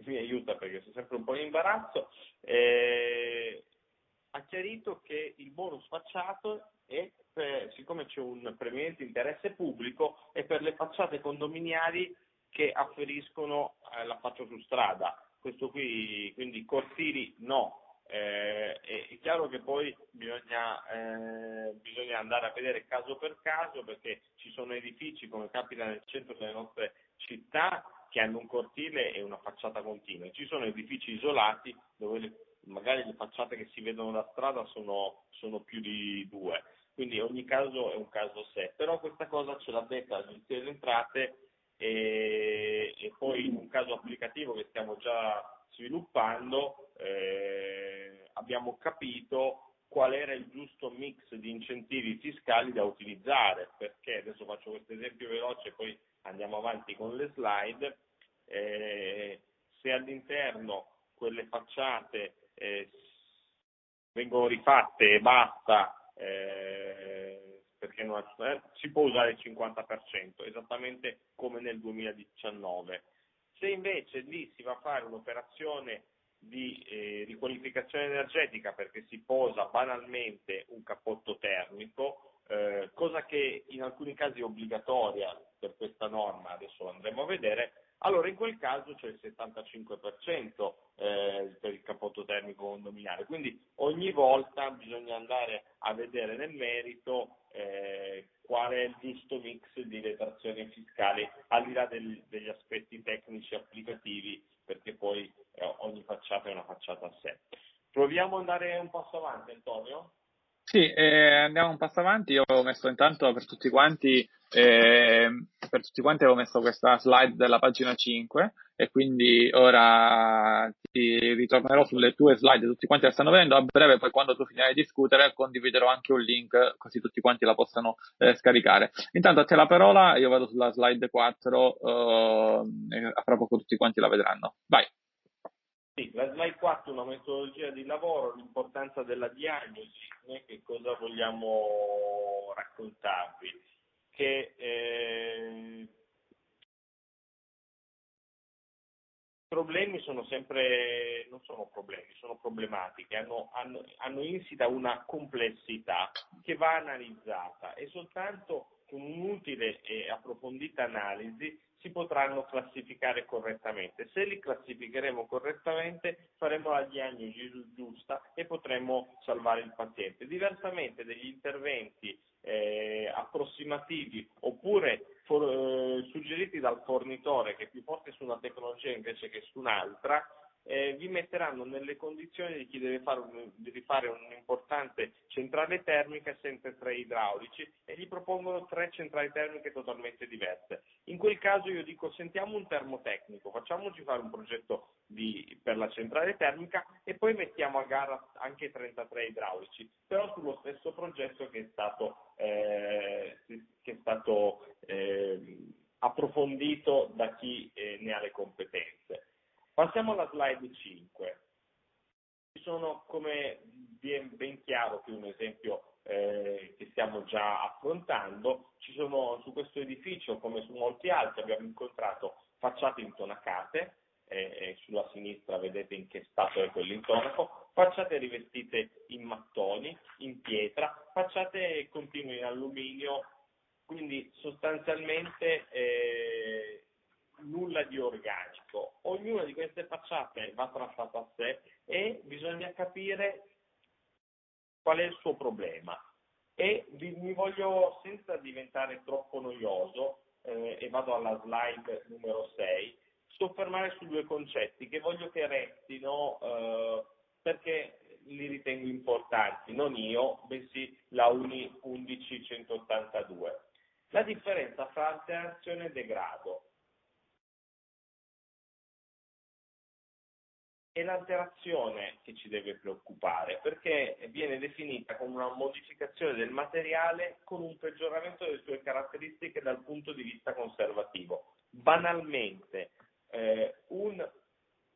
mi aiuta perché sono sempre un po' in imbarazzo, eh, ha chiarito che il bonus facciato è, per, siccome c'è un preminente interesse pubblico, è per le facciate condominiali che afferiscono alla faccia su strada. Questo qui, quindi cortili no. Eh, è, chiaro che poi bisogna, eh, bisogna andare a vedere caso per caso perché ci sono edifici come capita nel centro delle nostre città che hanno un cortile e una facciata continua. Ci sono edifici isolati dove le, magari le facciate che si vedono da strada sono, sono più di due, quindi ogni caso è un caso a sé. Però questa cosa ce l'ha detta l'Agenzia delle Entrate e, e, poi in un caso applicativo che stiamo già sviluppando eh, abbiamo capito qual era il giusto mix di incentivi fiscali da utilizzare, perché adesso faccio questo esempio veloce e poi andiamo avanti con le slide, eh, se all'interno quelle facciate eh, vengono rifatte e basta, eh, perché non, eh, si può usare il 50%, esattamente come nel 2019. Se invece lì si va a fare un'operazione di eh, riqualificazione energetica perché si posa banalmente un cappotto termico, eh, cosa che in alcuni casi è obbligatoria per questa norma, adesso andremo a vedere, allora in quel caso c'è il 75% eh, per il cappotto termico condominiale. Quindi ogni volta bisogna andare a vedere nel merito eh, qual è il giusto mix di detrazioni fiscali al di là del, degli aspetti tecnici applicativi, perché poi eh, ogni facciata è una facciata a sé. Proviamo ad andare un passo avanti, Antonio? Sì, eh, andiamo un passo avanti. Io ho messo intanto per tutti quanti, eh, per tutti quanti avevo messo questa slide della pagina 5 e quindi ora ti ritornerò sulle tue slide, tutti quanti la stanno vedendo. A breve, poi quando tu finirai di discutere, condividerò anche un link così tutti quanti la possano eh, scaricare. Intanto a te la parola, io vado sulla slide 4 eh, fra poco tutti quanti la vedranno. Vai. Sì, la slide 4 una metodologia di lavoro, l'importanza della diagnosi, noi che cosa vogliamo raccontarvi? Che eh, problemi sono sempre, non sono problemi, sono problematiche, hanno, hanno, hanno insita una complessità che va analizzata e soltanto con un'utile e approfondita analisi si potranno classificare correttamente. Se li classificheremo correttamente faremo la diagnosi giusta e potremo salvare il paziente. Diversamente degli interventi eh, approssimativi oppure for- eh, suggeriti dal fornitore che è più forte su una tecnologia invece che su un'altra, eh, vi metteranno nelle condizioni di chi deve fare, un, deve fare un'importante centrale termica senza tre idraulici e gli propongono tre centrali termiche totalmente diverse. In quel caso io dico sentiamo un termotecnico, facciamoci fare un progetto di, per la centrale termica e poi mettiamo a gara anche 33 idraulici, però sullo stesso progetto che è stato, eh, che è stato eh, approfondito da chi eh, ne ha le competenze. Passiamo alla slide 5. Ci sono, come ben, ben chiaro, qui un esempio eh, che stiamo già affrontando, ci sono su questo edificio, come su molti altri, abbiamo incontrato facciate intonacate, eh, sulla sinistra vedete in che stato è quell'intonaco, facciate rivestite in mattoni, in pietra, facciate continue in alluminio, quindi sostanzialmente eh, nulla di organico. Ognuna di queste facciate va trattata a sé e bisogna capire qual è il suo problema. E mi voglio, senza diventare troppo noioso, eh, e vado alla slide numero 6, soffermare su due concetti che voglio che restino eh, perché li ritengo importanti, non io, bensì la Uni 11182. La differenza fra alterazione e degrado. È l'alterazione che ci deve preoccupare, perché viene definita come una modificazione del materiale con un peggioramento delle sue caratteristiche dal punto di vista conservativo. Banalmente, eh, un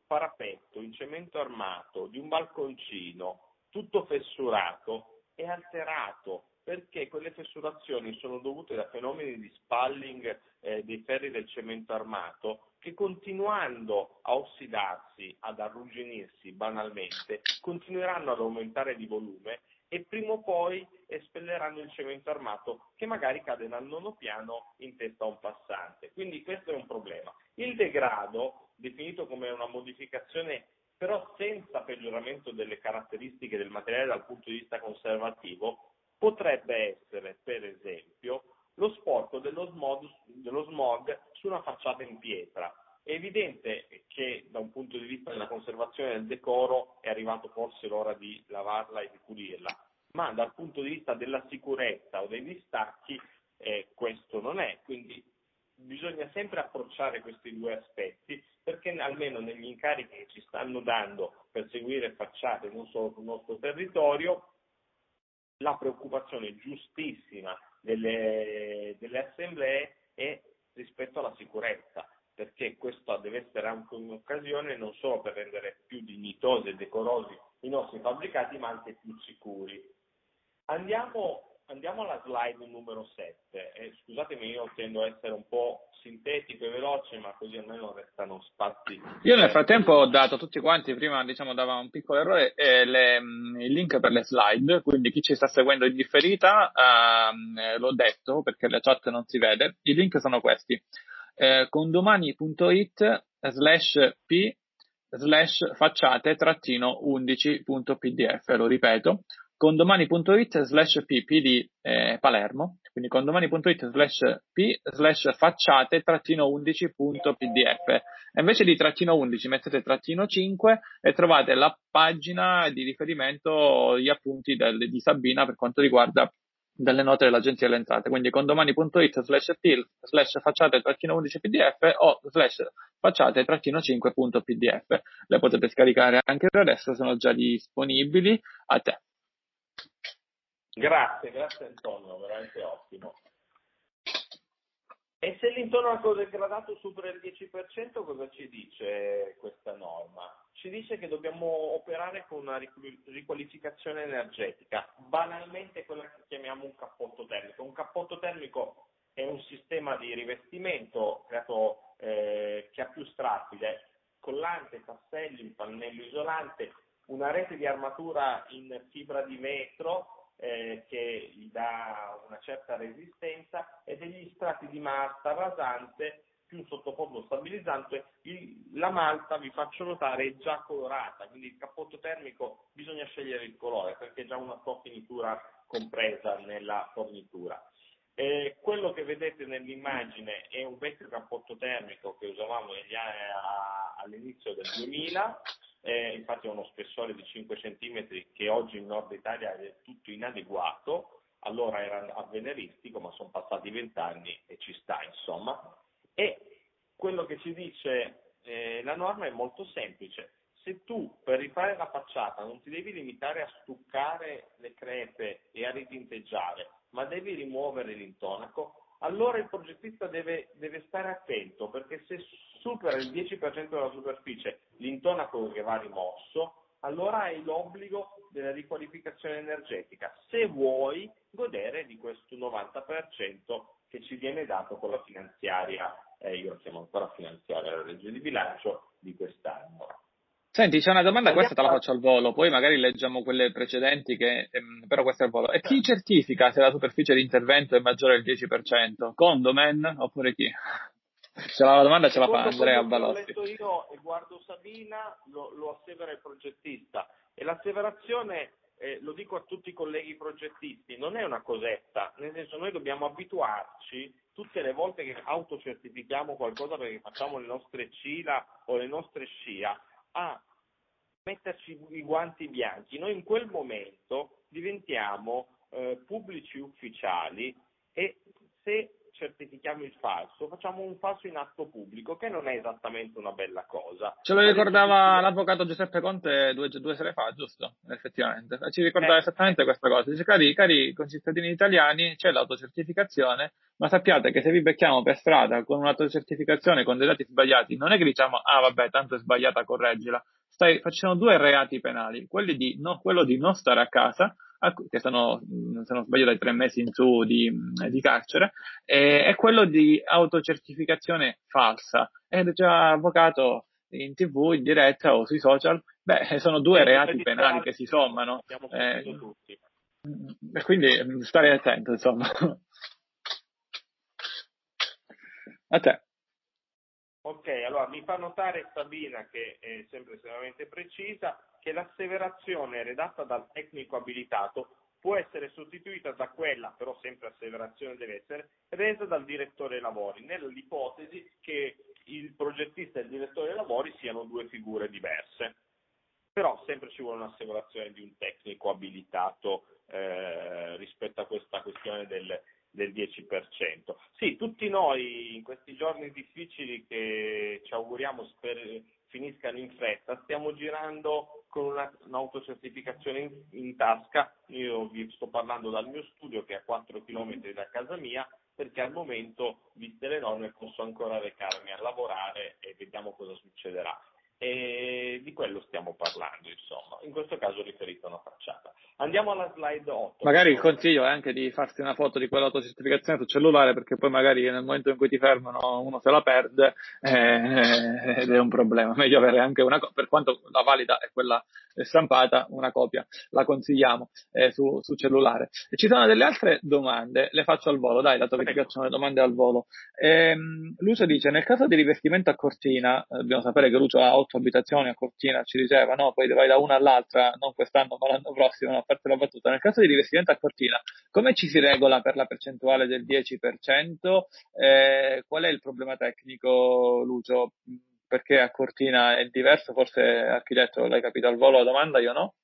parapetto in cemento armato di un balconcino tutto fessurato è alterato perché quelle fessurazioni sono dovute da fenomeni di spalling eh, dei ferri del cemento armato che continuando a ossidarsi, ad arrugginirsi banalmente, continueranno ad aumentare di volume e prima o poi espelleranno il cemento armato che magari cade dal nono piano in testa a un passante. Quindi questo è un problema. Il degrado, definito come una modificazione però senza peggioramento delle caratteristiche del materiale dal punto di vista conservativo, potrebbe essere per esempio lo sporco dello smog, dello smog su una facciata in pietra. È evidente che da un punto di vista della conservazione del decoro è arrivato forse l'ora di lavarla e di pulirla, ma dal punto di vista della sicurezza o dei distacchi eh, questo non è. Quindi bisogna sempre approcciare questi due aspetti perché almeno negli incarichi che ci stanno dando per seguire facciate non solo sul nostro territorio, la preoccupazione giustissima delle, delle assemblee è rispetto alla sicurezza, perché questa deve essere anche un'occasione non solo per rendere più dignitosi e decorosi i nostri fabbricati, ma anche più sicuri. Andiamo andiamo alla slide numero 7. Eh, scusatemi, io tendo a essere un po' sintetico e veloce, ma così almeno restano spazi. Io nel frattempo ho dato a tutti quanti, prima diciamo dava un piccolo errore, eh, le, mm, il link per le slide, quindi chi ci sta seguendo in differita, eh, l'ho detto perché la chat non si vede, i link sono questi. Eh, condomani.it slash p slash facciate trattino 11.pdf, lo ripeto, condomani.it slash pp di eh, Palermo, quindi condomani.it slash p slash facciate trattino 11.pdf. E invece di trattino 11 mettete trattino 5 e trovate la pagina di riferimento, gli appunti del, di Sabina per quanto riguarda delle note dell'agenzia delle entrate, quindi condomani.it slash p slash facciate trattino 11 pdf o slash facciate trattino 5.pdf. Le potete scaricare anche per adesso, sono già disponibili a te. Grazie, grazie Antonio, veramente ottimo. E se l'intonaco degradato supera il 10%, cosa ci dice questa norma? Ci dice che dobbiamo operare con una riqualificazione energetica, banalmente quella che chiamiamo un cappotto termico. Un cappotto termico è un sistema di rivestimento creato, eh, che ha più strati, collante, tasselli, un pannello isolante, una rete di armatura in fibra di vetro eh, che gli dà una certa resistenza strati di malta rasante più un sottofondo stabilizzante, il, la malta vi faccio notare è già colorata, quindi il cappotto termico bisogna scegliere il colore perché è già una sua finitura compresa nella fornitura. Eh, quello che vedete nell'immagine è un vecchio cappotto termico che usavamo negli anni, all'inizio del 2000, eh, infatti ha uno spessore di 5 cm che oggi in Nord Italia è tutto inadeguato, allora era avveneristico ma sono passati vent'anni e ci sta insomma. E quello che ci dice eh, la norma è molto semplice. Se tu per rifare la facciata non ti devi limitare a stuccare le crepe e a ritinteggiare, ma devi rimuovere l'intonaco, allora il progettista deve, deve, stare attento perché se supera il 10% della superficie l'intonaco che va rimosso, allora hai l'obbligo della riqualificazione energetica se vuoi godere di questo 90% che ci viene dato con la finanziaria, eh, io la chiamo ancora finanziaria, la legge di bilancio di quest'anno. Senti, c'è una domanda, questa te la faccio al volo, poi magari leggiamo quelle precedenti, che, ehm, però questa è al volo. E chi certifica se la superficie di intervento è maggiore del 10%? Condomen oppure chi? Ce la, domanda ce la fa Andrea Balossi. L'ho letto io e guardo Sabina, lo, lo assevera il progettista e l'asseverazione eh, lo dico a tutti i colleghi progettisti, non è una cosetta, nel senso noi dobbiamo abituarci tutte le volte che autocertifichiamo qualcosa perché facciamo le nostre CILA o le nostre SCIA a metterci i guanti bianchi. Noi in quel momento diventiamo eh, pubblici ufficiali e se certifichiamo il falso, facciamo un falso in atto pubblico, che non è esattamente una bella cosa. Ce lo ricordava l'avvocato Giuseppe Conte due, due sere fa, giusto? Effettivamente. Ci ricordava eh. esattamente questa cosa. Dice, cari, cari concittadini italiani, c'è l'autocertificazione, ma sappiate che se vi becchiamo per strada con un'autocertificazione con dei dati sbagliati, non è che diciamo, ah vabbè, tanto è sbagliata, correggila. Stai, facciamo due reati penali, di, no, quello di non stare a casa che sono, se non sbaglio, dai tre mesi in su di, di carcere, e, è quello di autocertificazione falsa. Ed già avvocato in tv, in diretta o sui social, beh, sono due reati penali che si sommano. Eh, e quindi mm, stare attento, insomma. <laughs> A te. Ok, allora mi fa notare Sabina che è sempre estremamente precisa che l'asseverazione redatta dal tecnico abilitato può essere sostituita da quella, però sempre asseverazione deve essere, resa dal direttore dei lavori, nell'ipotesi che il progettista e il direttore dei lavori siano due figure diverse. Però sempre ci vuole un'asseverazione di un tecnico abilitato eh, rispetto a questa questione del, del 10%. Sì, tutti noi in questi giorni difficili che ci auguriamo sper- finiscano in fretta, stiamo girando con una, un'autocertificazione in, in, tasca. Io vi sto parlando dal mio studio che è a 4 km da casa mia, perché al momento, viste le norme, posso ancora recarmi a lavorare e vediamo cosa succederà. E di quello stiamo parlando, insomma, in questo caso riferito a una facciata. Andiamo alla slide 8. Magari il consiglio è anche di farsi una foto di quell'autocertificazione sul cellulare perché poi magari nel momento in cui ti fermano uno se la perde eh, ed è un problema. Meglio avere anche una copia, per quanto la valida è quella stampata, una copia la consigliamo eh, su, su, cellulare. E ci sono delle altre domande, le faccio al volo, dai, dato che ti piacciono le domande al volo. Ehm, Lucio dice, nel caso di rivestimento a cortina, eh, dobbiamo sapere che Lucio ha otto abitazioni a Cortina, ci diceva, no? Poi vai da una all'altra, non quest'anno ma l'anno prossimo, no? parte la battuta. Nel caso di rivestimento a Cortina, come ci si regola per la percentuale del 10%? Eh, qual è il problema tecnico, Lucio? Perché a Cortina è diverso? Forse architetto l'hai capito al volo la domanda, io no?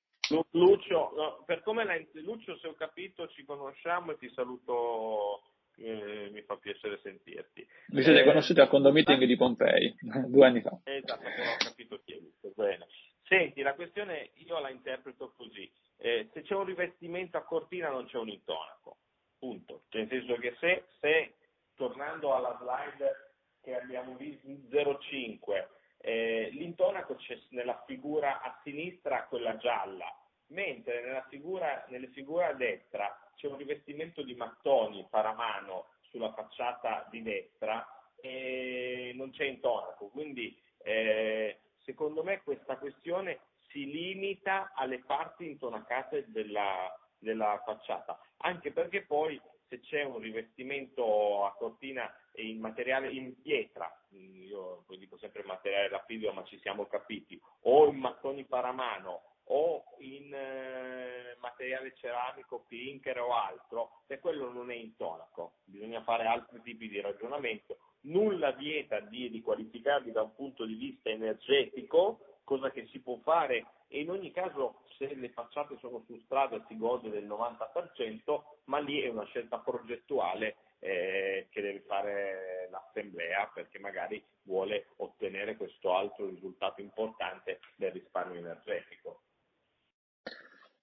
Lucio, per come l'hai, Lucio, se ho capito, ci conosciamo e ti saluto eh, mi fa piacere sentirti. Vi siete eh, conosciuti al condomiting di Pompei <laughs> due anni fa. Esatto, però ho capito chi è visto. Bene. Senti, la questione io la interpreto così. Eh, se c'è un rivestimento a cortina non c'è un intonaco. Punto. Cioè, nel senso che se, se tornando alla slide che abbiamo visto 05, eh, l'intonaco c'è nella figura a sinistra, quella gialla, mentre nella figura, nelle figure a destra c'è un rivestimento di mattoni paramano sulla facciata di destra e non c'è intonaco, quindi eh, secondo me questa questione si limita alle parti intonacate della, della facciata, anche perché poi se c'è un rivestimento a cortina in materiale in pietra, io dico sempre materiale lapidio ma ci siamo capiti, o in mattoni paramano o in eh, materiale ceramico, clinker o altro, se quello non è intonaco, bisogna fare altri tipi di ragionamento. Nulla vieta di riqualificarli da un punto di vista energetico, cosa che si può fare e in ogni caso se le facciate sono su strada si gode del 90%, ma lì è una scelta progettuale eh, che deve fare l'assemblea perché magari vuole ottenere questo altro risultato importante del risparmio energetico.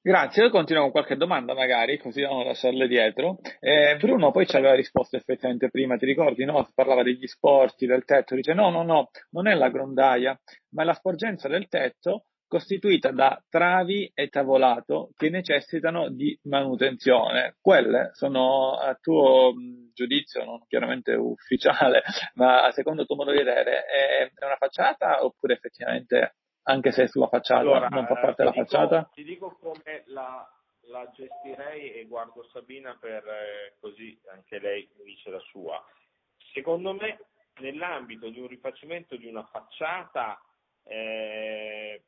Grazie, io continuo con qualche domanda magari, così da non lasciarle dietro. Eh, Bruno poi ci aveva risposto effettivamente prima, ti ricordi, no? Parlava degli sporti, del tetto, dice no, no, no, non è la grondaia, ma è la sporgenza del tetto costituita da travi e tavolato che necessitano di manutenzione. Quelle sono, a tuo giudizio, non chiaramente ufficiale, <laughs> ma secondo il tuo modo di vedere, è una facciata oppure effettivamente, anche se è sulla facciata, allora, non fa parte della dico, facciata? Ti dico la, la gestirei e guardo Sabina per eh, così anche lei dice la sua. Secondo me, nell'ambito di un rifacimento di una facciata, eh,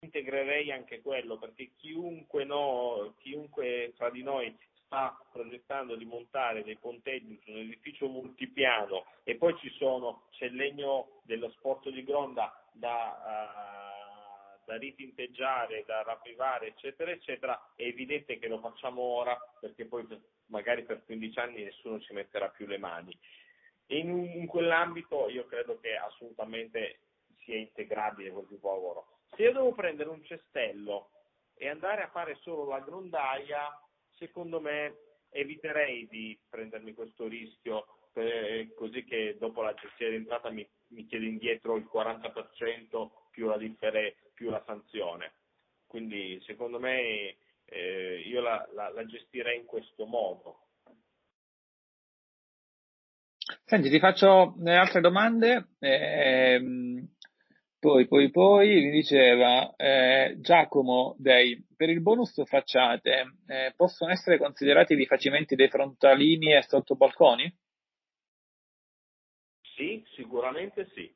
integrerei anche quello, perché chiunque, no, chiunque tra di noi sta progettando di montare dei ponteggi su un edificio multipiano e poi ci sono, c'è il legno dello sport di gronda da, uh, da ritinteggiare, da ravvivare, eccetera, eccetera, è evidente che lo facciamo ora perché poi magari per 15 anni nessuno ci metterà più le mani. In, in quell'ambito io credo che assolutamente sia integrabile quel tipo di lavoro se io devo prendere un cestello e andare a fare solo la grondaia, secondo me eviterei di prendermi questo rischio per, così che dopo la gestione d'entrata mi, mi chiede indietro il 40% più la, differe, più la sanzione. Quindi secondo me eh, io la, la, la, gestirei in questo modo. Senti, ti faccio altre domande. Eh, poi, poi, poi mi diceva eh, Giacomo Dei, per il bonus facciate, eh, possono essere considerati rifacimenti dei frontalini e sottobalconi? Sì, sicuramente sì.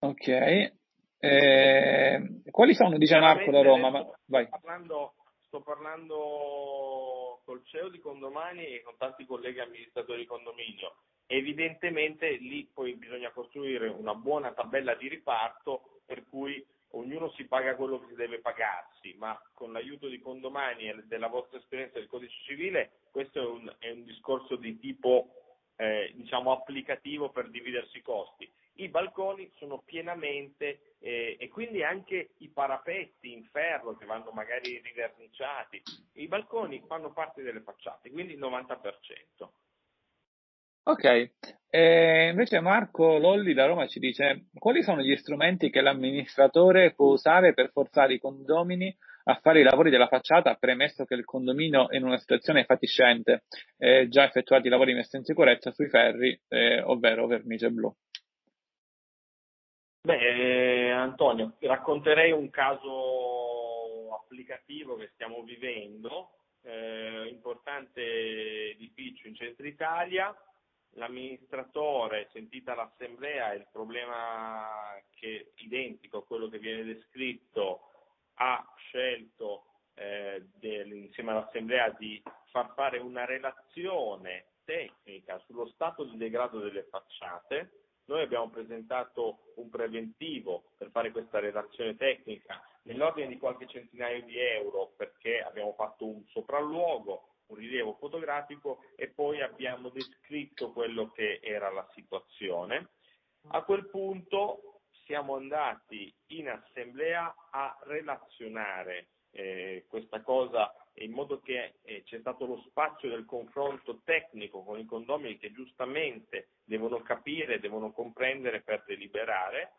Ok. Eh, quali sono, dice Marco da Roma? Ma, sto, parlando, sto parlando col CEO di condomani e con tanti colleghi amministratori di condominio Evidentemente lì poi bisogna costruire una buona tabella di riparto per cui ognuno si paga quello che si deve pagarsi, ma con l'aiuto di condomani e della vostra esperienza del codice civile questo è un, è un discorso di tipo eh, diciamo applicativo per dividersi i costi. I balconi sono pienamente eh, e quindi anche i parapetti in ferro che vanno magari riverniciati, i balconi fanno parte delle facciate, quindi il 90%. Ok, e invece Marco Lolli da Roma ci dice quali sono gli strumenti che l'amministratore può usare per forzare i condomini a fare i lavori della facciata, premesso che il condominio è in una situazione fatiscente e già effettuati i lavori messi in sicurezza sui ferri, eh, ovvero vernice blu. Beh, Antonio, racconterei un caso applicativo che stiamo vivendo, eh, importante edificio in centro Italia, l'amministratore, sentita l'assemblea, il problema che è identico a quello che viene descritto, ha scelto eh, insieme all'assemblea di far fare una relazione tecnica sullo stato di degrado delle facciate. Noi abbiamo presentato un preventivo per fare questa relazione tecnica nell'ordine di qualche centinaio di euro perché abbiamo fatto un sopralluogo un rilievo fotografico e poi abbiamo descritto quello che era la situazione. A quel punto siamo andati in assemblea a relazionare eh, questa cosa in modo che eh, c'è stato lo spazio del confronto tecnico con i condomini che giustamente devono capire, devono comprendere per deliberare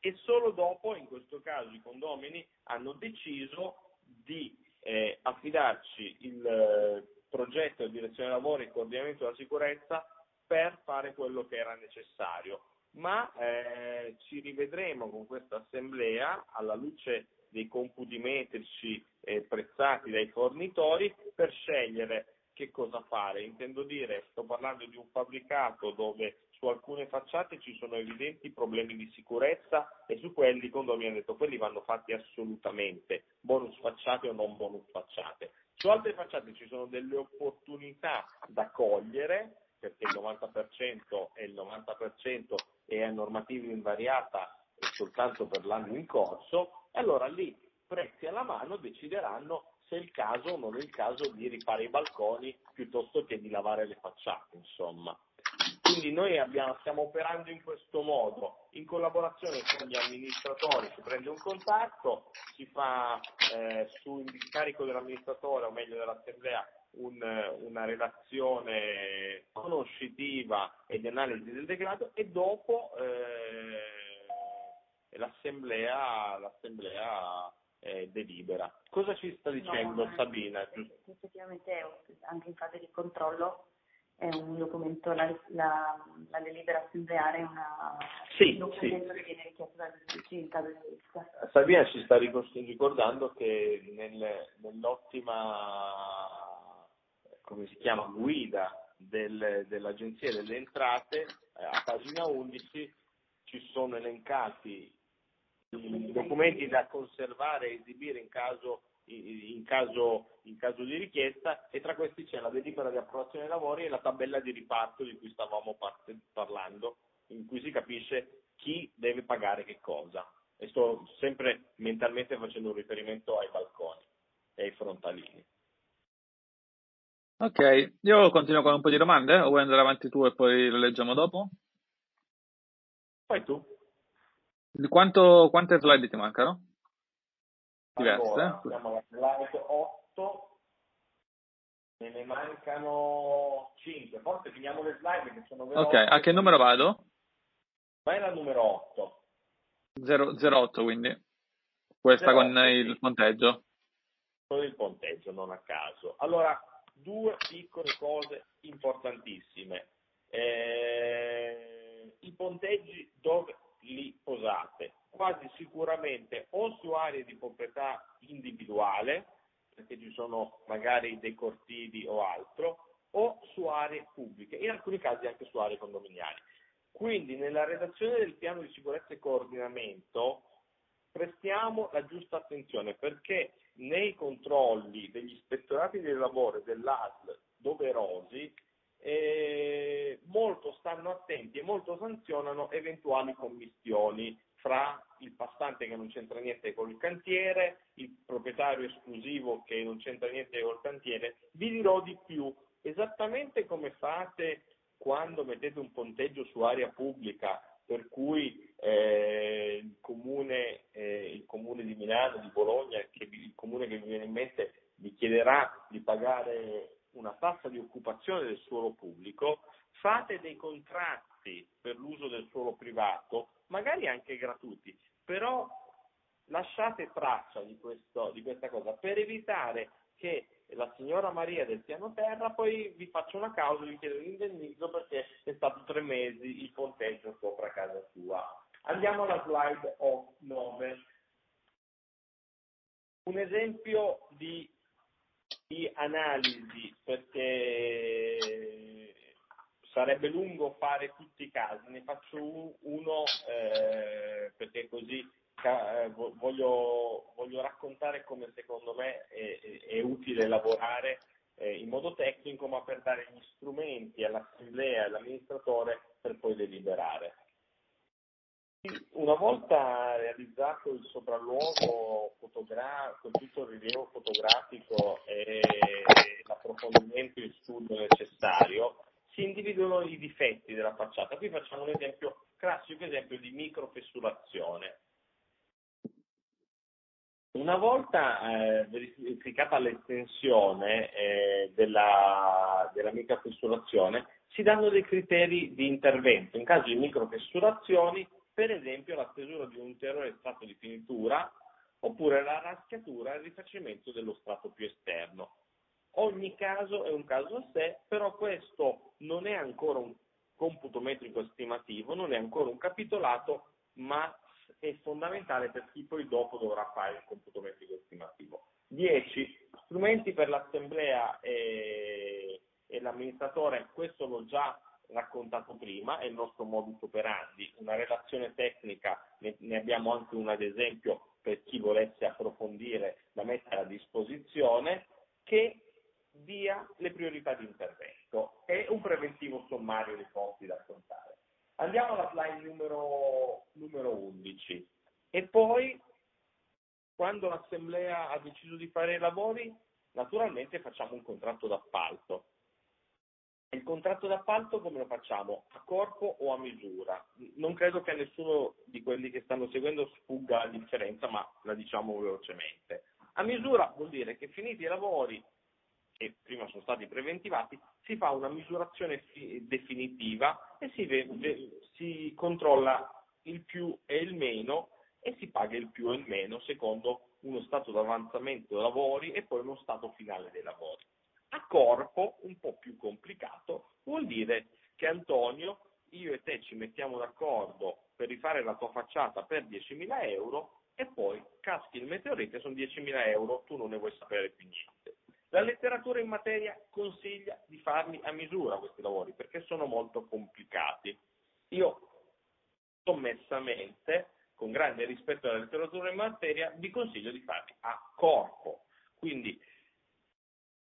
e solo dopo, in questo caso, i condomini hanno deciso di eh, affidarci il eh, progetto di direzione lavori e coordinamento della sicurezza per fare quello che era necessario. Ma eh, ci rivedremo con questa assemblea alla luce dei computi metrici eh, prezzati dai fornitori per scegliere che cosa fare. Intendo dire, sto parlando di un fabbricato dove su alcune facciate ci sono evidenti problemi di sicurezza e su quelli, quando mi hanno detto, quelli vanno fatti assolutamente, bonus facciate o non bonus facciate. Su altre facciate ci sono delle opportunità da cogliere, perché il 90% è il 90% e è normativa invariata soltanto per l'anno in corso, e allora lì prezzi alla mano decideranno se è il caso o non è il caso di rifare i balconi piuttosto che di lavare le facciate, insomma. Quindi noi abbiamo, stiamo operando in questo modo, in collaborazione con gli amministratori, si prende un contatto, si fa eh, su incarico dell'amministratore o meglio dell'assemblea un, una relazione conoscitiva e di analisi del decreto e dopo eh, l'assemblea, l'assemblea eh, delibera. Cosa ci sta dicendo no, Sabina? Effettivamente anche in fase di controllo è un documento, la, la, la delibera assembleare è una, sì, un documento sì. che viene richiesto dal giudice in caso di rischio. Sabina ci sta ricordando che nel, nell'ottima come si chiama, guida del, dell'Agenzia delle Entrate, eh, a pagina 11 ci sono elencati documenti da conservare e esibire in caso in caso, in caso, di richiesta e tra questi c'è la delibera di approvazione dei lavori e la tabella di riparto di cui stavamo parte, parlando, in cui si capisce chi deve pagare che cosa. E sto sempre mentalmente facendo un riferimento ai balconi e ai frontalini. Ok, io continuo con un po' di domande o vuoi andare avanti tu e poi le leggiamo dopo? Fai tu. Quanto, quante slide ti mancano? diverse. Allora, siamo alla slide 8, me ne mancano 5, forse finiamo le slide che sono veloci. Ok, a che numero vado? Vai al numero 8. 0, 08 quindi, questa 08, con sì. il ponteggio. Con il ponteggio, non a caso. Allora, due piccole cose importantissime. Eh, I ponteggi dove li posate? quasi sicuramente o su aree di proprietà individuale, perché ci sono magari dei cortili o altro, o su aree pubbliche, in alcuni casi anche su aree condominiali. Quindi nella redazione del piano di sicurezza e coordinamento prestiamo la giusta attenzione perché nei controlli degli ispettorati del lavoro e dell'ASL doverosi eh, molto stanno attenti e molto sanzionano eventuali commistioni fra il passante che non c'entra niente col cantiere, il proprietario esclusivo che non c'entra niente col cantiere. Vi dirò di più, esattamente come fate quando mettete un ponteggio su area pubblica, per cui eh, il, comune, eh, il, comune, di Milano, di Bologna, che, il comune che vi viene in mente, vi chiederà di pagare una tassa di occupazione del suolo pubblico, fate dei contratti per l'uso del suolo privato magari anche gratuiti, però lasciate traccia di, questo, di questa cosa per evitare che la signora Maria del piano terra poi vi faccia una causa e vi chiede l'indennizzo perché è stato tre mesi il ponteggio sopra casa sua. Andiamo alla slide 9. Un esempio di, di analisi perché sarebbe lungo fare tutti i casi, ne faccio uno eh, perché così eh, voglio, voglio, raccontare come secondo me è, è utile lavorare eh, in modo tecnico ma per dare gli strumenti all'assemblea e all'amministratore per poi deliberare. Una volta realizzato il sopralluogo fotogra- con tutto il rilievo fotografico e l'approfondimento e studio necessario, si individuano i difetti della facciata. Qui facciamo un esempio, classico esempio di microfessurazione. Una volta eh, verificata l'estensione eh, della, della microfessurazione, si danno dei criteri di intervento. In caso di microfessurazioni, per esempio la stesura di un ulteriore strato di finitura oppure la raschiatura e il rifacimento dello strato più esterno. Ogni caso è un caso a sé, però questo non è ancora un computo metrico estimativo, non è ancora un capitolato, ma è fondamentale per chi poi dopo dovrà fare il computo metrico estimativo. 10. Strumenti per l'assemblea e, e l'amministratore, questo l'ho già raccontato prima, è il nostro modus operandi, una relazione tecnica, ne, abbiamo anche un ad esempio per chi volesse approfondire da mettere a disposizione, che dia le priorità di intervento. E un preventivo sommario dei costi da affrontare. Andiamo alla slide numero, numero 11 e poi quando l'assemblea ha deciso di fare i lavori naturalmente facciamo un contratto d'appalto il contratto d'appalto come lo facciamo? A corpo o a misura? Non credo che a nessuno di quelli che stanno seguendo sfugga la differenza, ma la diciamo velocemente. A misura vuol dire che finiti i lavori, che prima sono stati preventivati, si fa una misurazione fi- definitiva e si, ve- si controlla il più e il meno e si paga il più e il meno secondo uno stato di avanzamento dei lavori e poi uno stato finale dei lavori. A corpo, un po' più complicato, vuol dire che Antonio, io e te ci mettiamo d'accordo per rifare la tua facciata per 10.000 euro e poi caschi il meteorite sono 10.000 euro, tu non ne vuoi sapere più niente. La letteratura in materia consiglia di farli a misura questi lavori perché sono molto complicati. Io sommessamente, con grande rispetto alla letteratura in materia, vi consiglio di farli a corpo. Quindi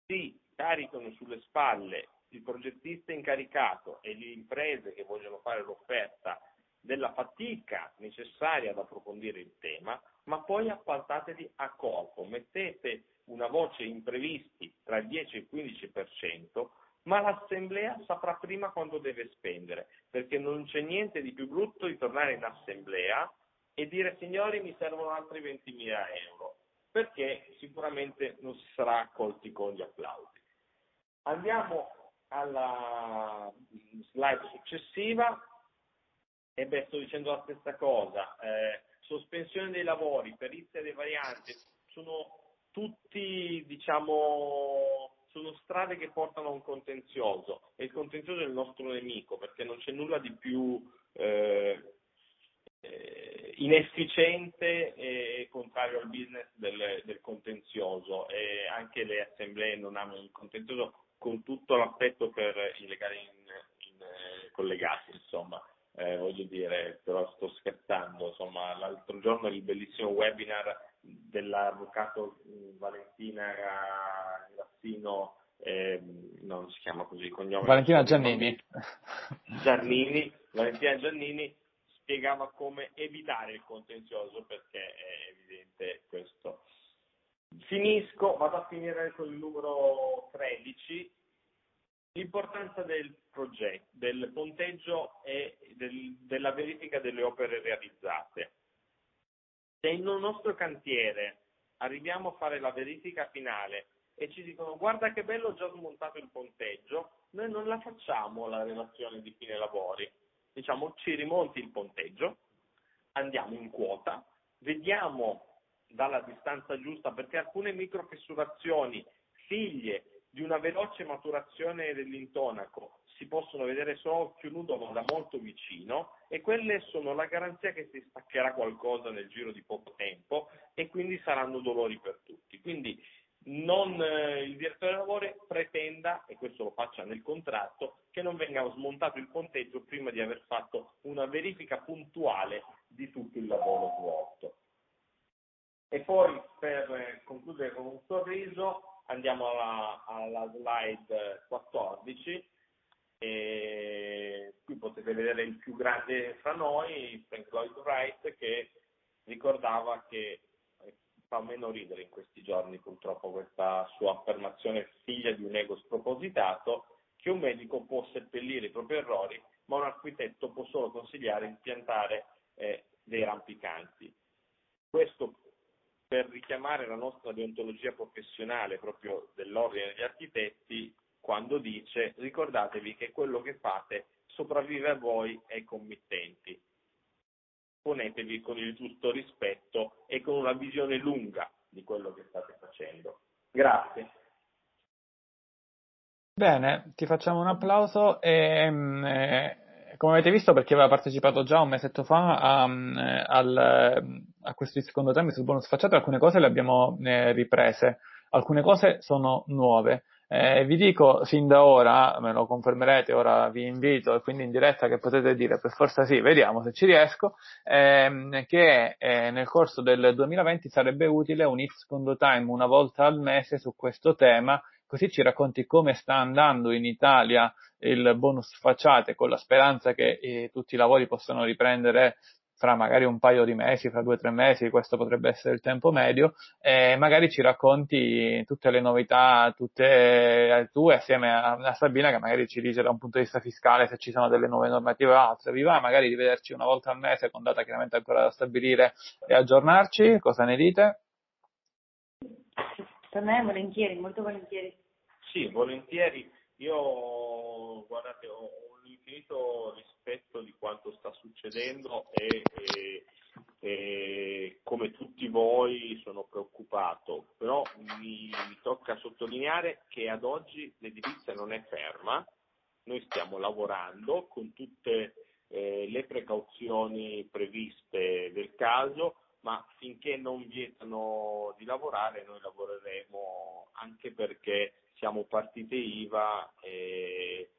si caricano sulle spalle il progettista incaricato e le imprese che vogliono fare l'offerta della fatica necessaria ad approfondire il tema, ma poi appaltatevi a corpo, mettete una voce imprevisti tra il 10 e il 15%, ma l'assemblea saprà prima quando deve spendere, perché non c'è niente di più brutto di tornare in assemblea e dire signori mi servono altri 20.000 euro, perché sicuramente non si sarà accolti con gli applausi. Andiamo alla slide successiva. E beh, sto dicendo la stessa cosa. Eh, sospensione dei lavori, perizia dei varianti, sono tutti, diciamo, sono strade che portano a un contenzioso e il contenzioso è il nostro nemico perché non c'è nulla di più eh, eh, inefficiente e contrario al business del, del, contenzioso e anche le assemblee non amano il contenzioso con tutto l'affetto per i legali in, in, eh, collegati, insomma. Eh, voglio dire, però sto scherzando, insomma, l'altro giorno il bellissimo webinar dell'avvocato mm, Valentina Grassino, eh, non si chiama così, cognome. Valentina Giannini. Giannini, Valentina Giannini spiegava come evitare il contenzioso perché è evidente questo. Finisco, vado a finire con il numero 13. L'importanza del progetto, del ponteggio e del, della verifica delle opere realizzate. Se in un nostro cantiere arriviamo a fare la verifica finale e ci dicono guarda che bello ho già smontato il ponteggio, noi non la facciamo la relazione di fine lavori. Diciamo ci rimonti il ponteggio, andiamo in quota, vediamo dalla distanza giusta, perché alcune microfessurazioni figlie di una veloce maturazione dell'intonaco si possono vedere solo a occhio nudo ma da molto vicino e quelle sono la garanzia che si staccherà qualcosa nel giro di poco tempo e quindi saranno dolori per tutti. Quindi non, eh, il direttore dei lavori pretenda, e questo lo faccia nel contratto, che non venga smontato il ponteggio prima di aver fatto una verifica puntuale di tutto il lavoro svolto. E poi per concludere con un sorriso andiamo alla, alla slide 14 e qui potete vedere il più grande fra noi, Frank Lloyd Wright, che ricordava che eh, fa meno ridere in questi giorni purtroppo questa sua affermazione figlia di un ego spropositato, che un medico può seppellire i propri errori, ma un architetto può solo consigliare di piantare eh, dei rampicanti. Questo per richiamare la nostra deontologia professionale proprio dell'ordine degli architetti quando dice ricordatevi che quello che fate sopravvive a voi e ai committenti. Ponetevi con il giusto rispetto e con una visione lunga di quello che state facendo. Grazie. Bene, ti facciamo un applauso e, mm, eh, come avete visto perché aveva partecipato già un mesetto fa a, eh, al, a questo secondo tema sul bonus facciato, alcune cose le abbiamo eh, riprese, alcune cose sono nuove. Eh, vi dico sin da ora, me lo confermerete, ora vi invito e quindi in diretta che potete dire per forza sì, vediamo se ci riesco, ehm, che eh, nel corso del 2020 sarebbe utile un It's Condo Time una volta al mese su questo tema, così ci racconti come sta andando in Italia il bonus facciate con la speranza che eh, tutti i lavori possano riprendere fra magari un paio di mesi, fra due o tre mesi, questo potrebbe essere il tempo medio, e magari ci racconti tutte le novità, tutte eh, tu assieme a, a Sabina che magari ci dice da un punto di vista fiscale se ci sono delle nuove normative o altre. Vi va magari di vederci una volta al mese con data chiaramente ancora da stabilire e aggiornarci? Cosa ne dite? Per me volentieri, molto volentieri. Sì, volentieri. Io, guardate, ho un infinito rispetto di quanto sta succedendo e, e, e come tutti voi sono preoccupato, però mi, mi tocca sottolineare che ad oggi l'edilizia non è ferma, noi stiamo lavorando con tutte eh, le precauzioni previste del caso, ma finché non vietano di lavorare noi lavoreremo anche perché siamo partite IVA e,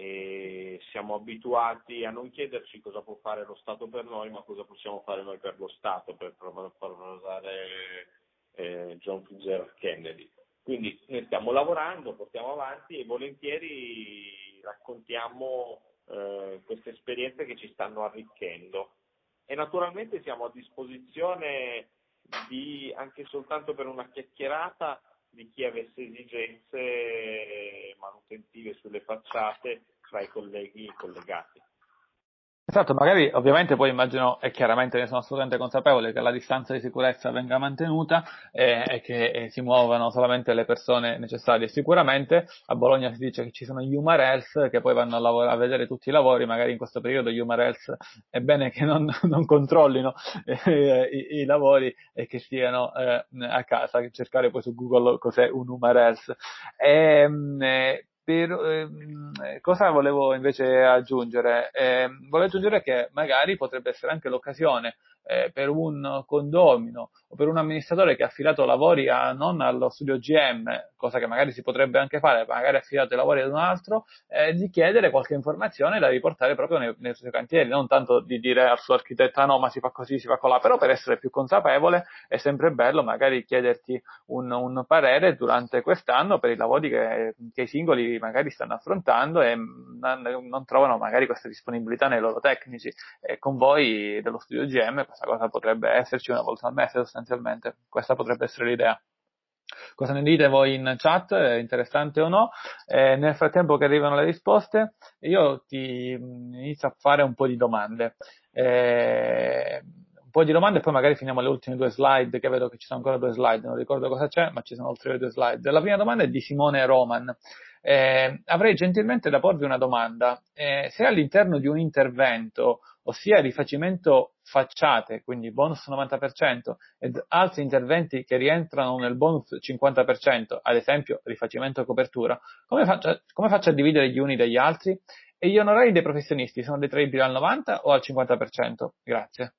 e, siamo abituati a non chiederci cosa può fare lo Stato per noi, ma cosa possiamo fare noi per lo Stato, per usare eh, John Fitzgerald Kennedy. Quindi noi stiamo lavorando, portiamo avanti e volentieri raccontiamo eh, queste esperienze che ci stanno arricchendo. E naturalmente siamo a disposizione di, anche soltanto per una chiacchierata di chi avesse esigenze manutentive sulle facciate tra i colleghi collegati. Esatto, magari ovviamente poi immagino e chiaramente ne sono assolutamente consapevole che la distanza di sicurezza venga mantenuta eh, e che eh, si muovano solamente le persone necessarie. Sicuramente a Bologna si dice che ci sono gli Humarels che poi vanno a, lavorare, a vedere tutti i lavori, magari in questo periodo gli Humarels è bene che non, <laughs> non controllino eh, i, i, lavori e che stiano eh, a casa, cercare poi su Google cos'è un Humarels. E, ehm, eh, per, ehm, cosa volevo invece aggiungere? Eh, volevo aggiungere che magari potrebbe essere anche l'occasione eh, per un condomino o per un amministratore che ha affidato lavori a, non allo studio GM, cosa che magari si potrebbe anche fare, magari ha affidato i lavori ad un altro, eh, di chiedere qualche informazione da riportare proprio nei, nei suoi cantieri, non tanto di dire al suo architetto ah, no ma si fa così, si fa colà, però per essere più consapevole è sempre bello magari chiederti un, un parere durante quest'anno per i lavori che, che, i singoli magari stanno affrontando e non, non trovano magari questa disponibilità nei loro tecnici. E con voi dello studio GM questa cosa potrebbe esserci una volta al mese sostanzialmente. Questa potrebbe essere l'idea. Cosa ne dite voi in chat? È interessante o no? Eh, nel frattempo che arrivano le risposte, io ti mm, inizio a fare un po' di domande. Eh, un po' di domande e poi magari finiamo le ultime due slide, che vedo che ci sono ancora due slide, non ricordo cosa c'è, ma ci sono oltre due slide. La prima domanda è di Simone Roman. Eh, avrei gentilmente da porvi una domanda. Eh, se all'interno di un intervento ossia rifacimento facciate, quindi bonus 90%, ed altri interventi che rientrano nel bonus 50%, ad esempio rifacimento copertura, come faccio, come faccio a dividere gli uni dagli altri? E gli onorari dei professionisti sono detraibili al 90% o al 50%? Grazie.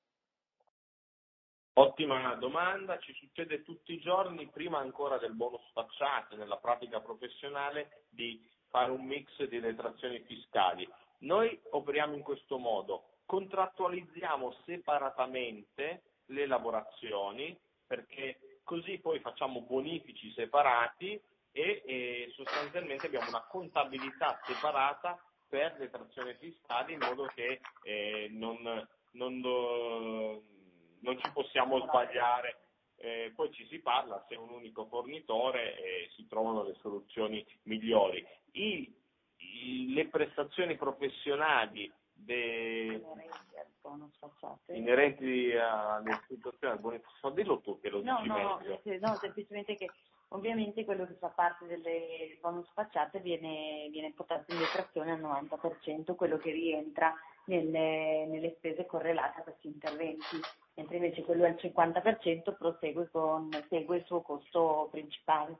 Ottima domanda, ci succede tutti i giorni, prima ancora del bonus facciate nella pratica professionale, di fare un mix di detrazioni fiscali. Noi operiamo in questo modo, contrattualizziamo separatamente le lavorazioni perché così poi facciamo bonifici separati e, e sostanzialmente abbiamo una contabilità separata per detrazione fiscale in modo che eh, non, non, non, ci possiamo sbagliare. Eh, poi ci si parla se è un unico fornitore e si trovano le soluzioni migliori. I, i, le prestazioni professionali de... inerenti alle situazioni al bonificio, dillo tu che lo no, dici no, meglio. No, no, semplicemente che ovviamente quello che fa parte delle bonus facciate viene, viene portato in detrazione al 90%, quello che rientra nelle, nelle spese correlate a questi interventi, mentre invece quello al 50% prosegue con, segue il suo costo principale.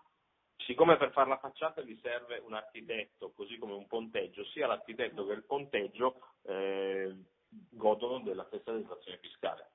Siccome per fare la facciata vi serve un architetto, così come un ponteggio, sia l'architetto che il ponteggio eh, godono della stessa detrazione fiscale.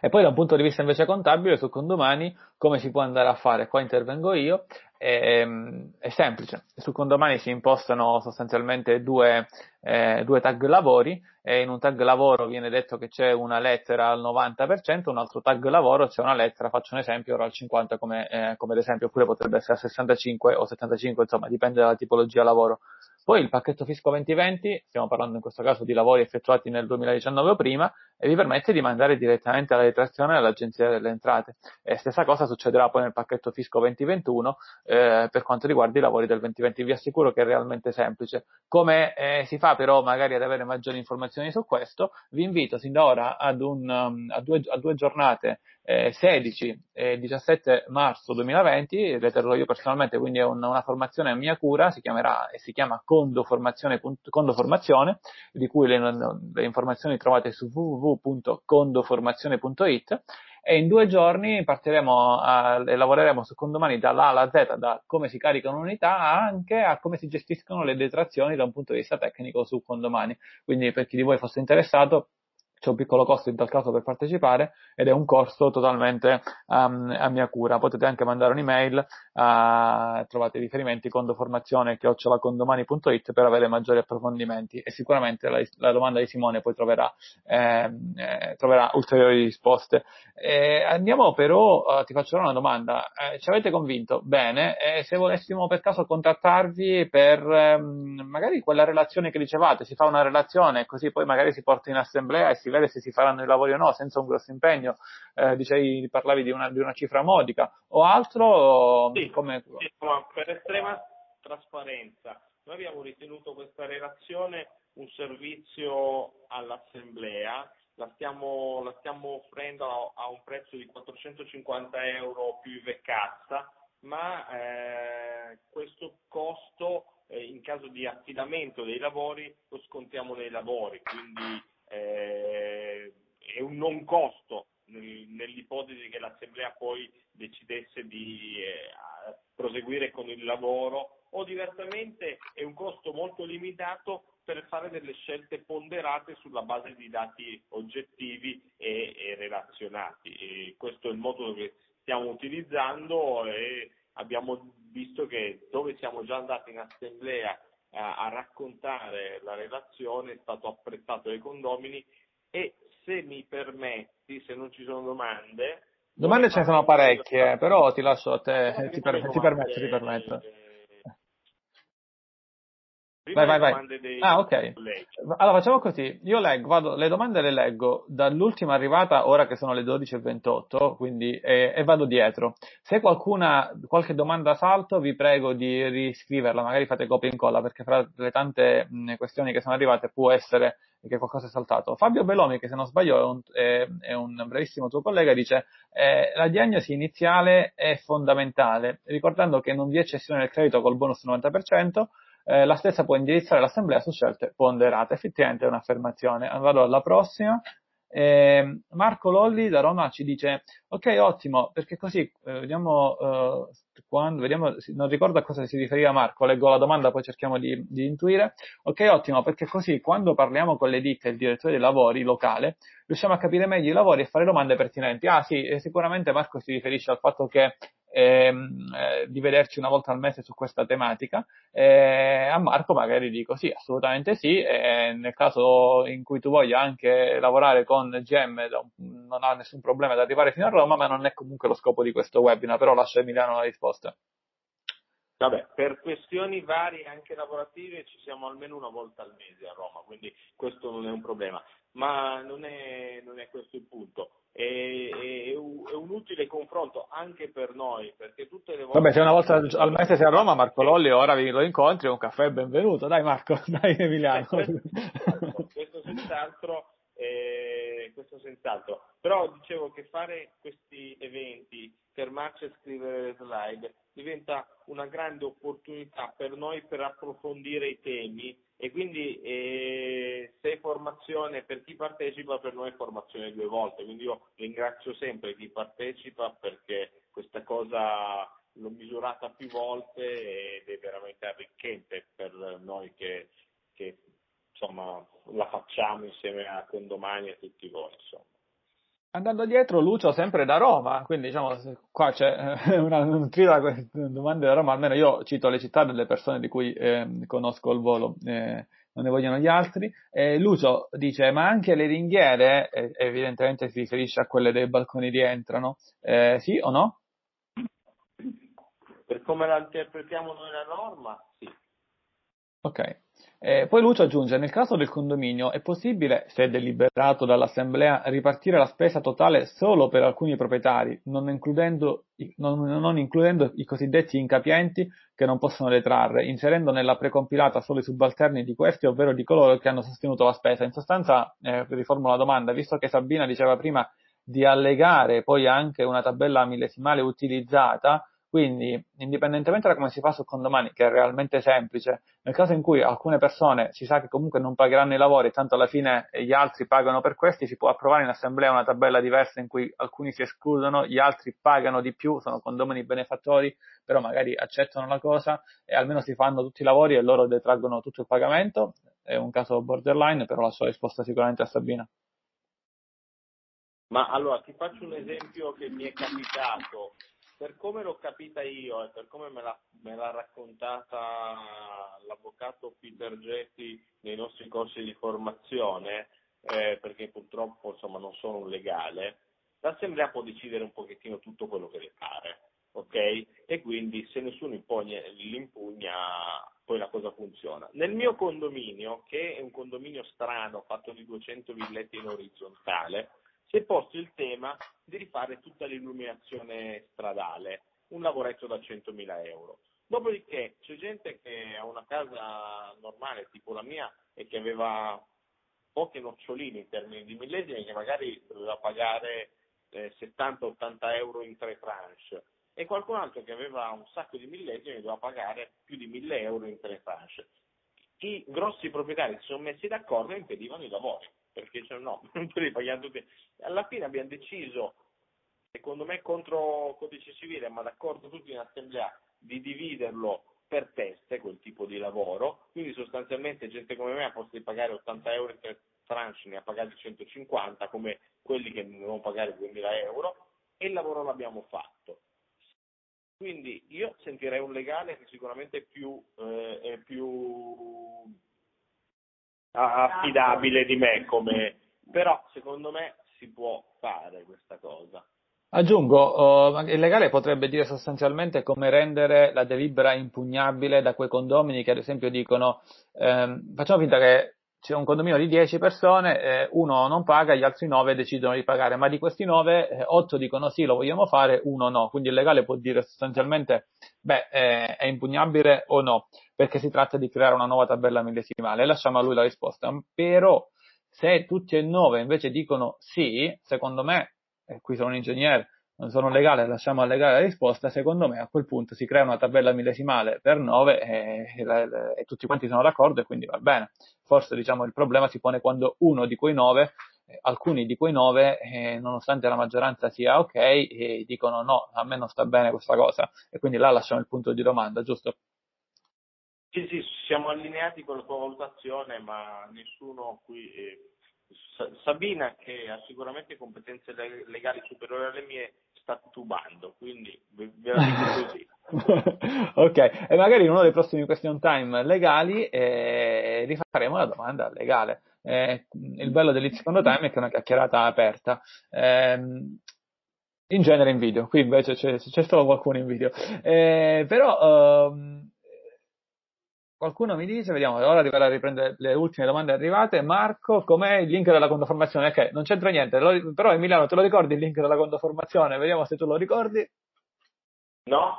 E poi da un punto di vista invece contabile, su condomani, come si può andare a fare? Qua intervengo io, è, ehm, è semplice, su condomani si impostano sostanzialmente due, eh, due tag lavori e in un tag lavoro viene detto che c'è una lettera al 90%, un altro tag lavoro c'è una lettera, faccio un esempio, ora al 50% come, eh, come ad esempio, oppure potrebbe essere al 65 o 75, insomma dipende dalla tipologia lavoro. Poi il pacchetto fisco 2020, stiamo parlando in questo caso di lavori effettuati nel 2019 o prima, e vi permette di mandare direttamente la detrazione all'Agenzia delle Entrate. E stessa cosa succederà poi nel pacchetto fisco 2021 eh, per quanto riguarda i lavori del 2020. Vi assicuro che è realmente semplice. Come eh, si fa però magari ad avere maggiori informazioni su questo, vi invito sin da ora ad un, um, a, due, a due giornate eh, 16 e 17 marzo 2020, le terrò io personalmente, quindi è un, una formazione a mia cura, si chiamerà e si chiama Condo Formazione, Condo di cui le, le informazioni trovate su www.condoformazione.it e in due giorni partiremo a, e lavoreremo su condomani dall'A alla Z, da come si caricano unità anche a come si gestiscono le detrazioni da un punto di vista tecnico su condomani. Quindi per chi di voi fosse interessato c'è un piccolo costo in tal caso per partecipare ed è un corso totalmente um, a mia cura. Potete anche mandare un'email, uh, trovate i riferimenti condoformazione chiocciolacondomani.it per avere maggiori approfondimenti e sicuramente la, la domanda di Simone poi troverà, eh, eh, troverà ulteriori risposte. Eh, andiamo però, uh, ti faccio una domanda, eh, ci avete convinto? Bene, se volessimo per caso contattarvi per um, magari quella relazione che dicevate, si fa una relazione così poi magari si porta in assemblea e si vede se si faranno i lavori o no, senza un grosso impegno, eh, dicevi, parlavi di una, di una, cifra modica, o altro sì, come... Sì, per estrema trasparenza. Noi abbiamo ritenuto questa relazione un servizio all'assemblea, la stiamo, la stiamo offrendo a, a, un prezzo di 450 euro più IVE cassa, ma eh, questo costo eh, in caso di affidamento dei lavori lo scontiamo nei lavori, quindi eh, è un non costo nell'ipotesi che l'Assemblea poi decidesse di eh, proseguire con il lavoro o diversamente è un costo molto limitato per fare delle scelte ponderate sulla base di dati oggettivi e, e relazionati. E questo è il modo che stiamo utilizzando e abbiamo visto che dove siamo già andati in assemblea a raccontare la relazione, è stato apprezzato dai condomini e se mi permetti, se non ci sono domande... Domande ce ne sono parecchie, però ti lascio a te, ti, per, ti permetto, ti permetto. Prima vai, vai, vai. Dei... Ah, ok. Allora facciamo così. Io leggo, vado, le domande le leggo dall'ultima arrivata, ora che sono le 12.28, quindi, e, e vado dietro. Se qualcuna, qualche domanda salto, vi prego di riscriverla, magari fate copia e incolla, perché fra le tante mh, questioni che sono arrivate può essere che qualcosa è saltato. Fabio Bellomi, che se non sbaglio è un, è, è un brevissimo tuo collega, dice eh, la diagnosi iniziale è fondamentale, ricordando che non vi è cessione del credito col bonus 90%, eh, la stessa può indirizzare l'assemblea su scelte ponderate. Effettivamente è un'affermazione. Vado alla prossima. Eh, Marco Lolli da Roma ci dice ok ottimo perché così eh, vediamo uh, quando vediamo non ricordo a cosa si riferiva Marco leggo la domanda poi cerchiamo di, di, intuire ok ottimo perché così quando parliamo con le ditte e il direttore dei lavori locale riusciamo a capire meglio i lavori e fare domande pertinenti ah sì sicuramente Marco si riferisce al fatto che ehm, eh, di vederci una volta al mese su questa tematica. Eh, a Marco magari dico sì, assolutamente sì, e nel caso in cui tu voglia anche lavorare con GM non ha nessun problema ad arrivare fino a Roma, ma non è comunque lo scopo di questo webinar, però lascio Emiliano la risposta. Vabbè, per questioni varie anche lavorative ci siamo almeno una volta al mese a Roma, quindi questo non è un problema, ma non è, non è questo il punto. È, è, un utile confronto anche per noi, perché tutte le volte... Vabbè, se una volta al mese sei a Roma, Marco Lolli, ora vi lo incontri, un caffè benvenuto, dai Marco, <laughs> dai Emiliano. Eh, questo, questo senz'altro, eh, questo senz'altro. Però dicevo che fare questi eventi, fermarci a scrivere le slide, diventa una grande opportunità per noi per approfondire i temi e quindi eh, se formazione per chi partecipa per noi è formazione due volte, quindi io ringrazio sempre chi partecipa perché questa cosa l'ho misurata più volte ed è veramente arricchente per noi che, che insomma, la facciamo insieme a Condomani e a tutti voi. Insomma. Andando dietro, Lucio sempre da Roma, quindi diciamo qua c'è eh, una, un trio di domande da Roma, almeno io cito le città delle persone di cui eh, conosco il volo, eh, non ne vogliono gli altri. Eh, Lucio dice, ma anche le ringhiere, evidentemente si riferisce a quelle dei balconi rientrano, eh, sì o no? Per come la interpretiamo noi la norma, sì. Ok. Eh, poi Lucio aggiunge, nel caso del condominio è possibile, se deliberato dall'assemblea, ripartire la spesa totale solo per alcuni proprietari, non includendo, non, non includendo i cosiddetti incapienti che non possono detrarre, inserendo nella precompilata solo i subalterni di questi, ovvero di coloro che hanno sostenuto la spesa. In sostanza, eh, riformulo la domanda, visto che Sabina diceva prima di allegare poi anche una tabella millesimale utilizzata, quindi, indipendentemente da come si fa sul condomani, che è realmente semplice, nel caso in cui alcune persone si sa che comunque non pagheranno i lavori, tanto alla fine gli altri pagano per questi, si può approvare in assemblea una tabella diversa in cui alcuni si escludono, gli altri pagano di più, sono condomini benefattori, però magari accettano la cosa e almeno si fanno tutti i lavori e loro detraggono tutto il pagamento. È un caso borderline, però la sua risposta sicuramente a Sabina. Ma allora ti faccio un esempio che mi è capitato per come l'ho capita io e per come me l'ha, me l'ha raccontata l'avvocato Peter Getty nei nostri corsi di formazione, eh, perché purtroppo insomma, non sono un legale, l'assemblea può decidere un pochettino tutto quello che le pare, ok? E quindi se nessuno impugna, l'impugna, poi la cosa funziona. Nel mio condominio, che è un condominio strano, fatto di 200 villette in orizzontale, si è posto il tema di rifare tutta l'illuminazione stradale, un lavoretto da 100.000 euro. Dopodiché c'è gente che ha una casa normale tipo la mia e che aveva pochi nocciolini in termini di millesimi che magari doveva pagare eh, 70-80 euro in tre tranche e qualcun altro che aveva un sacco di millesimi doveva pagare più di 1000 euro in tre tranche. I grossi proprietari si sono messi d'accordo e impedivano i lavori perché cioè, no, <laughs> non puoi pagare tutti. Alla fine abbiamo deciso, secondo me contro codice civile, ma d'accordo tutti in assemblea, di dividerlo per teste quel tipo di lavoro, quindi sostanzialmente gente come me a posto di pagare 80 euro in tre tranche ne ha pagati 150 come quelli che devono pagare 2000 euro e il lavoro l'abbiamo fatto. Quindi io sentirei un legale che sicuramente più, eh, è più affidabile di me come, però secondo me si può fare questa cosa. Aggiungo, uh, il legale potrebbe dire sostanzialmente come rendere la delibera impugnabile da quei condomini che ad esempio dicono ehm, facciamo finta che c'è un condominio di 10 persone, eh, uno non paga, gli altri 9 decidono di pagare, ma di questi 9, eh, 8 dicono sì, lo vogliamo fare, uno no. Quindi il legale può dire sostanzialmente, beh, eh, è impugnabile o no, perché si tratta di creare una nuova tabella millesimale. Lasciamo a lui la risposta. Però, se tutti e 9 invece dicono sì, secondo me, e qui sono un ingegnere, non sono legale, lasciamo allegare la risposta, secondo me a quel punto si crea una tabella millesimale per 9 e, e, e, tutti quanti sono d'accordo e quindi va bene. Forse diciamo il problema si pone quando uno di quei 9, eh, alcuni di quei 9, eh, nonostante la maggioranza sia ok, eh, dicono no, a me non sta bene questa cosa e quindi là lasciamo il punto di domanda, giusto? Sì, sì, siamo allineati con la tua valutazione, ma nessuno qui... Sabina, che ha sicuramente competenze legali superiori alle mie, sta tubando, quindi ve la dico così. <laughs> ok, e magari in uno dei prossimi question time legali eh, rifaremo la domanda legale. Eh, il bello del secondo time è che è una chiacchierata aperta. Eh, in genere in video, qui invece c'è, c'è solo qualcuno in video. Eh, però ehm, Qualcuno mi dice, vediamo, ora arriverà a riprendere le ultime domande arrivate. Marco, com'è il link della condoformazione? Ok, non c'entra niente, lo, però Emiliano, te lo ricordi il link della condoformazione? Vediamo se tu lo ricordi. No.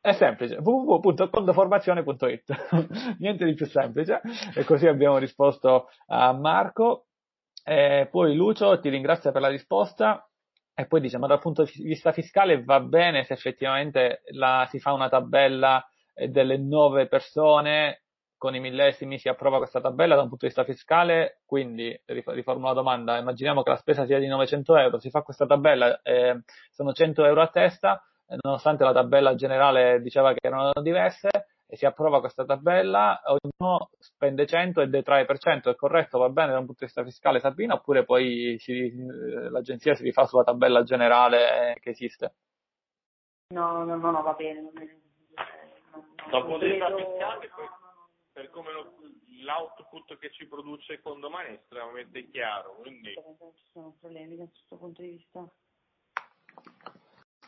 È semplice, www.condoformazione.it, <laughs> niente di più semplice. E così abbiamo risposto a Marco. E poi Lucio ti ringrazia per la risposta. E poi dice, ma dal punto di vista fiscale va bene se effettivamente la, si fa una tabella delle nove persone con i millesimi si approva questa tabella da un punto di vista fiscale, quindi riformulo la domanda, immaginiamo che la spesa sia di 900 euro, si fa questa tabella, eh, sono 100 euro a testa, nonostante la tabella generale diceva che erano diverse, e si approva questa tabella, ognuno spende 100 e detrae per 100, è corretto, va bene da un punto di vista fiscale Sabina, oppure poi si, l'agenzia si rifà sulla tabella generale che esiste? No, no, no, no va bene. Non è, Dal punto di vista fiscale, per come lo, l'output che ci produce il condomani è estremamente chiaro, quindi... Ci sono problemi da questo punto di vista.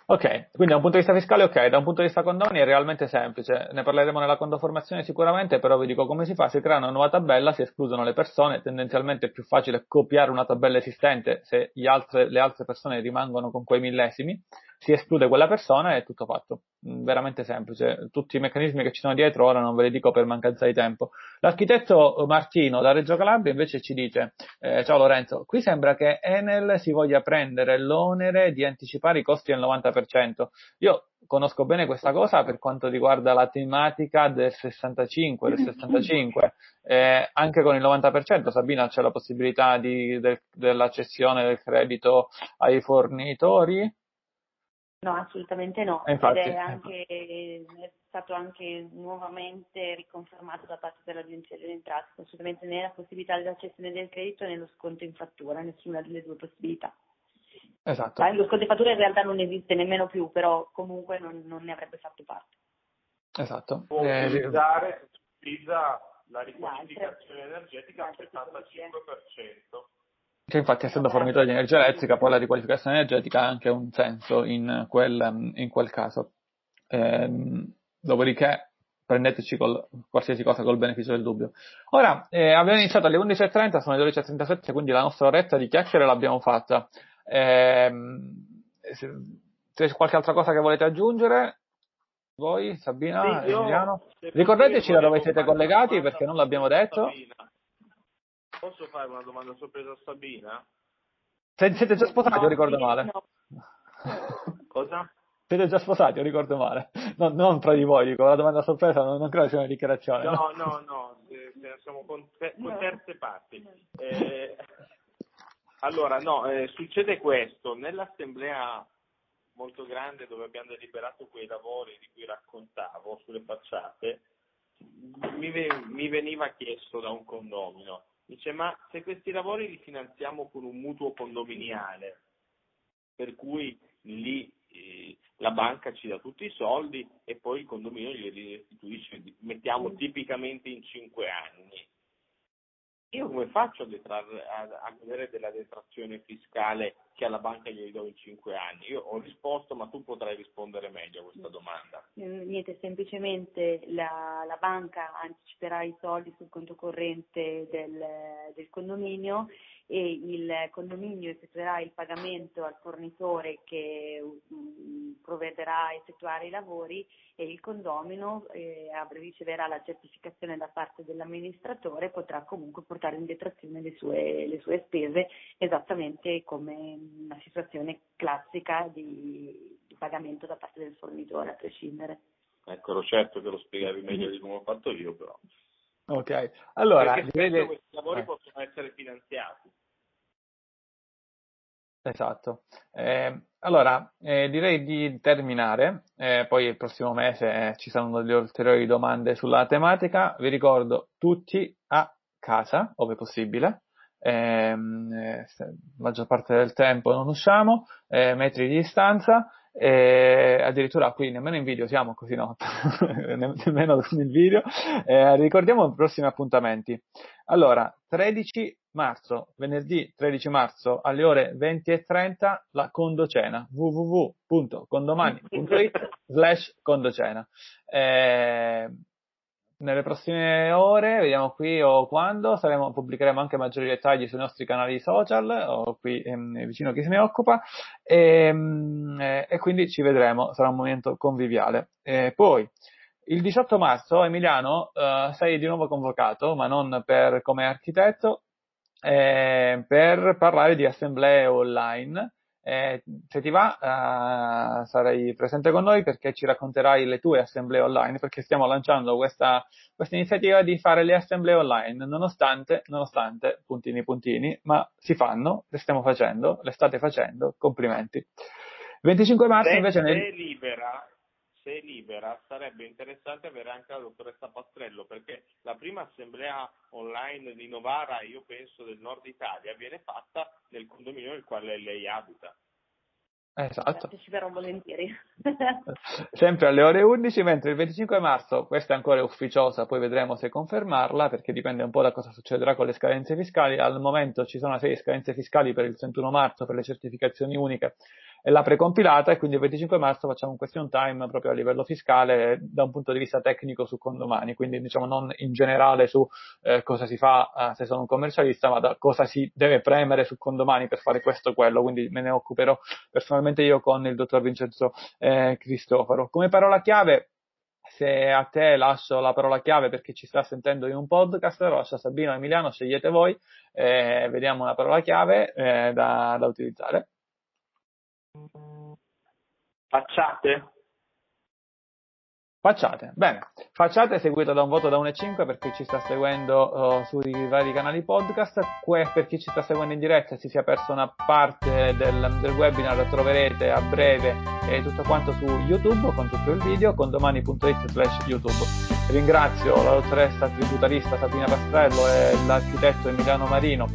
Ok, quindi da un punto di vista fiscale ok, da un punto di vista condomini è realmente semplice, ne parleremo nella condoformazione sicuramente, però vi dico come si fa, si crea una nuova tabella, si escludono le persone, tendenzialmente è più facile copiare una tabella esistente se altre, le altre persone rimangono con quei millesimi, si esclude quella persona e è tutto fatto. Mm, veramente semplice. Tutti i meccanismi che ci sono dietro ora non ve li dico per mancanza di tempo. L'architetto Martino da Reggio Calabria invece ci dice, eh, ciao Lorenzo, qui sembra che Enel si voglia prendere l'onere di anticipare i costi al 90%. Io conosco bene questa cosa per quanto riguarda la tematica del 65, del 65. Eh, anche con il 90% Sabina c'è la possibilità di, del, della cessione del credito ai fornitori? No, assolutamente no. Eh, infatti, Ed è, anche, è stato anche nuovamente riconfermato da parte dell'Agenzia delle Entrate, assolutamente né la possibilità della cessione del credito né lo sconto in fattura, nessuna delle due possibilità. Esatto. Lo sconto in fattura in realtà non esiste nemmeno più, però comunque non, non ne avrebbe fatto parte. Esatto. Può Eh, utilizzare, utilizza la riqualificazione energetica al 75%. Che infatti essendo fornitore di energia elettrica poi la riqualificazione energetica ha anche un senso in quel, in quel caso. Ehm, dopodiché prendeteci col, qualsiasi cosa col beneficio del dubbio. Ora, eh, abbiamo iniziato alle 11.30, sono le 12.37, quindi la nostra oretta di chiacchiere l'abbiamo fatta. Ehm, se, c'è qualche altra cosa che volete aggiungere? Voi, Sabina, Sì, Emiliano? Ricordateci da dove siete collegati perché non l'abbiamo detto. Sabina. Posso fare una domanda sorpresa a Sabina? Se- siete già sposati o No, ricordo sì, male? no. Cosa? Siete già sposati o ricordo male? No, non tra di voi, dico, la domanda sorpresa non, non credo sia una dichiarazione. No, no, no, se- se siamo con, te- con No. terze parti. Eh, allora, no, eh, succede questo, nell'assemblea molto grande dove abbiamo deliberato quei lavori di cui raccontavo sulle facciate, mi, ve- mi veniva chiesto da un condomino, dice ma se questi lavori li finanziamo con un mutuo condominiale, per cui lì eh, la banca ci dà tutti i soldi e poi il condominio glieli restituisce, mettiamo tipicamente in cinque anni. Io come faccio a, detrarre, a, a godere della detrazione fiscale che alla banca gli do in cinque anni? Io ho risposto, ma tu potrai rispondere meglio a questa domanda. Eh, Niente, semplicemente la, la banca anticiperà i soldi sul conto corrente del, del condominio e il condominio effettuerà il pagamento al fornitore che mm, provvederà a effettuare i lavori e il condomino eh, riceverà la certificazione da parte dell'amministratore e potrà comunque portare in detrazione le sue, le sue spese esattamente come una situazione classica di, di pagamento da parte del fornitore a prescindere. Ecco, ero certo che lo spiegavi meglio di come ho fatto io, però. Ok, allora, Perché questi lavori eh. possono essere finanziati. Esatto. Eh, allora, eh, direi di terminare, eh, poi il prossimo mese eh, ci saranno delle ulteriori domande sulla tematica. Vi ricordo tutti a casa, ove possibile. Ehm, eh, la maggior parte del tempo non usciamo, eh, metri di distanza, e addirittura qui nemmeno in video siamo così no, <laughs> nemmeno con il video. Eh, ricordiamo i prossimi appuntamenti. Allora, 13 marzo, venerdì 13 marzo alle ore 20.30 la condocena www.condomani.it slash condocena. Eh, nelle prossime ore, vediamo qui o quando, saremo, pubblicheremo anche maggiori dettagli sui nostri canali social, o qui ehm, vicino a chi se ne occupa, e, mm, eh, e quindi ci vedremo, sarà un momento conviviale. Eh, poi, il 18 marzo, Emiliano, eh, sei di nuovo convocato, ma non per, come architetto, eh, per parlare di assemblee online. Eh, se ti va, eh, sarai presente con noi perché ci racconterai le tue assemblee online, perché stiamo lanciando questa, questa iniziativa di fare le assemblee online, nonostante, nonostante, puntini puntini, ma si fanno, le stiamo facendo, le state facendo, complimenti. 25 marzo invece nel... delibera, se è libera, sarebbe interessante avere anche la dottoressa Pastrello, perché la prima assemblea online di Novara, io penso del nord Italia, viene fatta nel condominio nel quale lei abita. Esatto. Parteciperò volentieri. <laughs> Sempre alle ore 11, mentre il 25 marzo, questa è ancora ufficiosa, poi vedremo se confermarla, perché dipende un po' da cosa succederà con le scadenze fiscali. Al momento ci sono sei scadenze fiscali per il 31 marzo per le certificazioni uniche la precompilata e quindi il 25 marzo facciamo un question time proprio a livello fiscale da un punto di vista tecnico su condomani, quindi diciamo non in generale su eh, cosa si fa eh, se sono un commercialista, ma da cosa si deve premere su condomani per fare questo o quello, quindi me ne occuperò personalmente io con il dottor Vincenzo eh, Cristoforo. Come parola chiave se a te lascio la parola chiave perché ci sta sentendo in un podcast, lascio a Sabino e Emiliano, scegliete voi, eh, vediamo una parola chiave eh, da, da utilizzare. Facciate? Facciate, bene. Facciate seguito da un voto da 1 e 5 per chi ci sta seguendo uh, sui vari canali podcast. Que- per chi ci sta seguendo in diretta e si sia perso una parte del, del webinar troverete a breve eh, tutto quanto su YouTube con tutto il video con domani.it slash YouTube. Ringrazio la dottoressa tributarista Sabina Pastrello e l'architetto Emiliano Marino,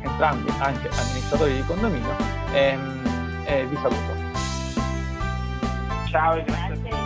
entrambi anche amministratori di condominio. E, ehm, e vi saluto. Ciao e grazie. grazie.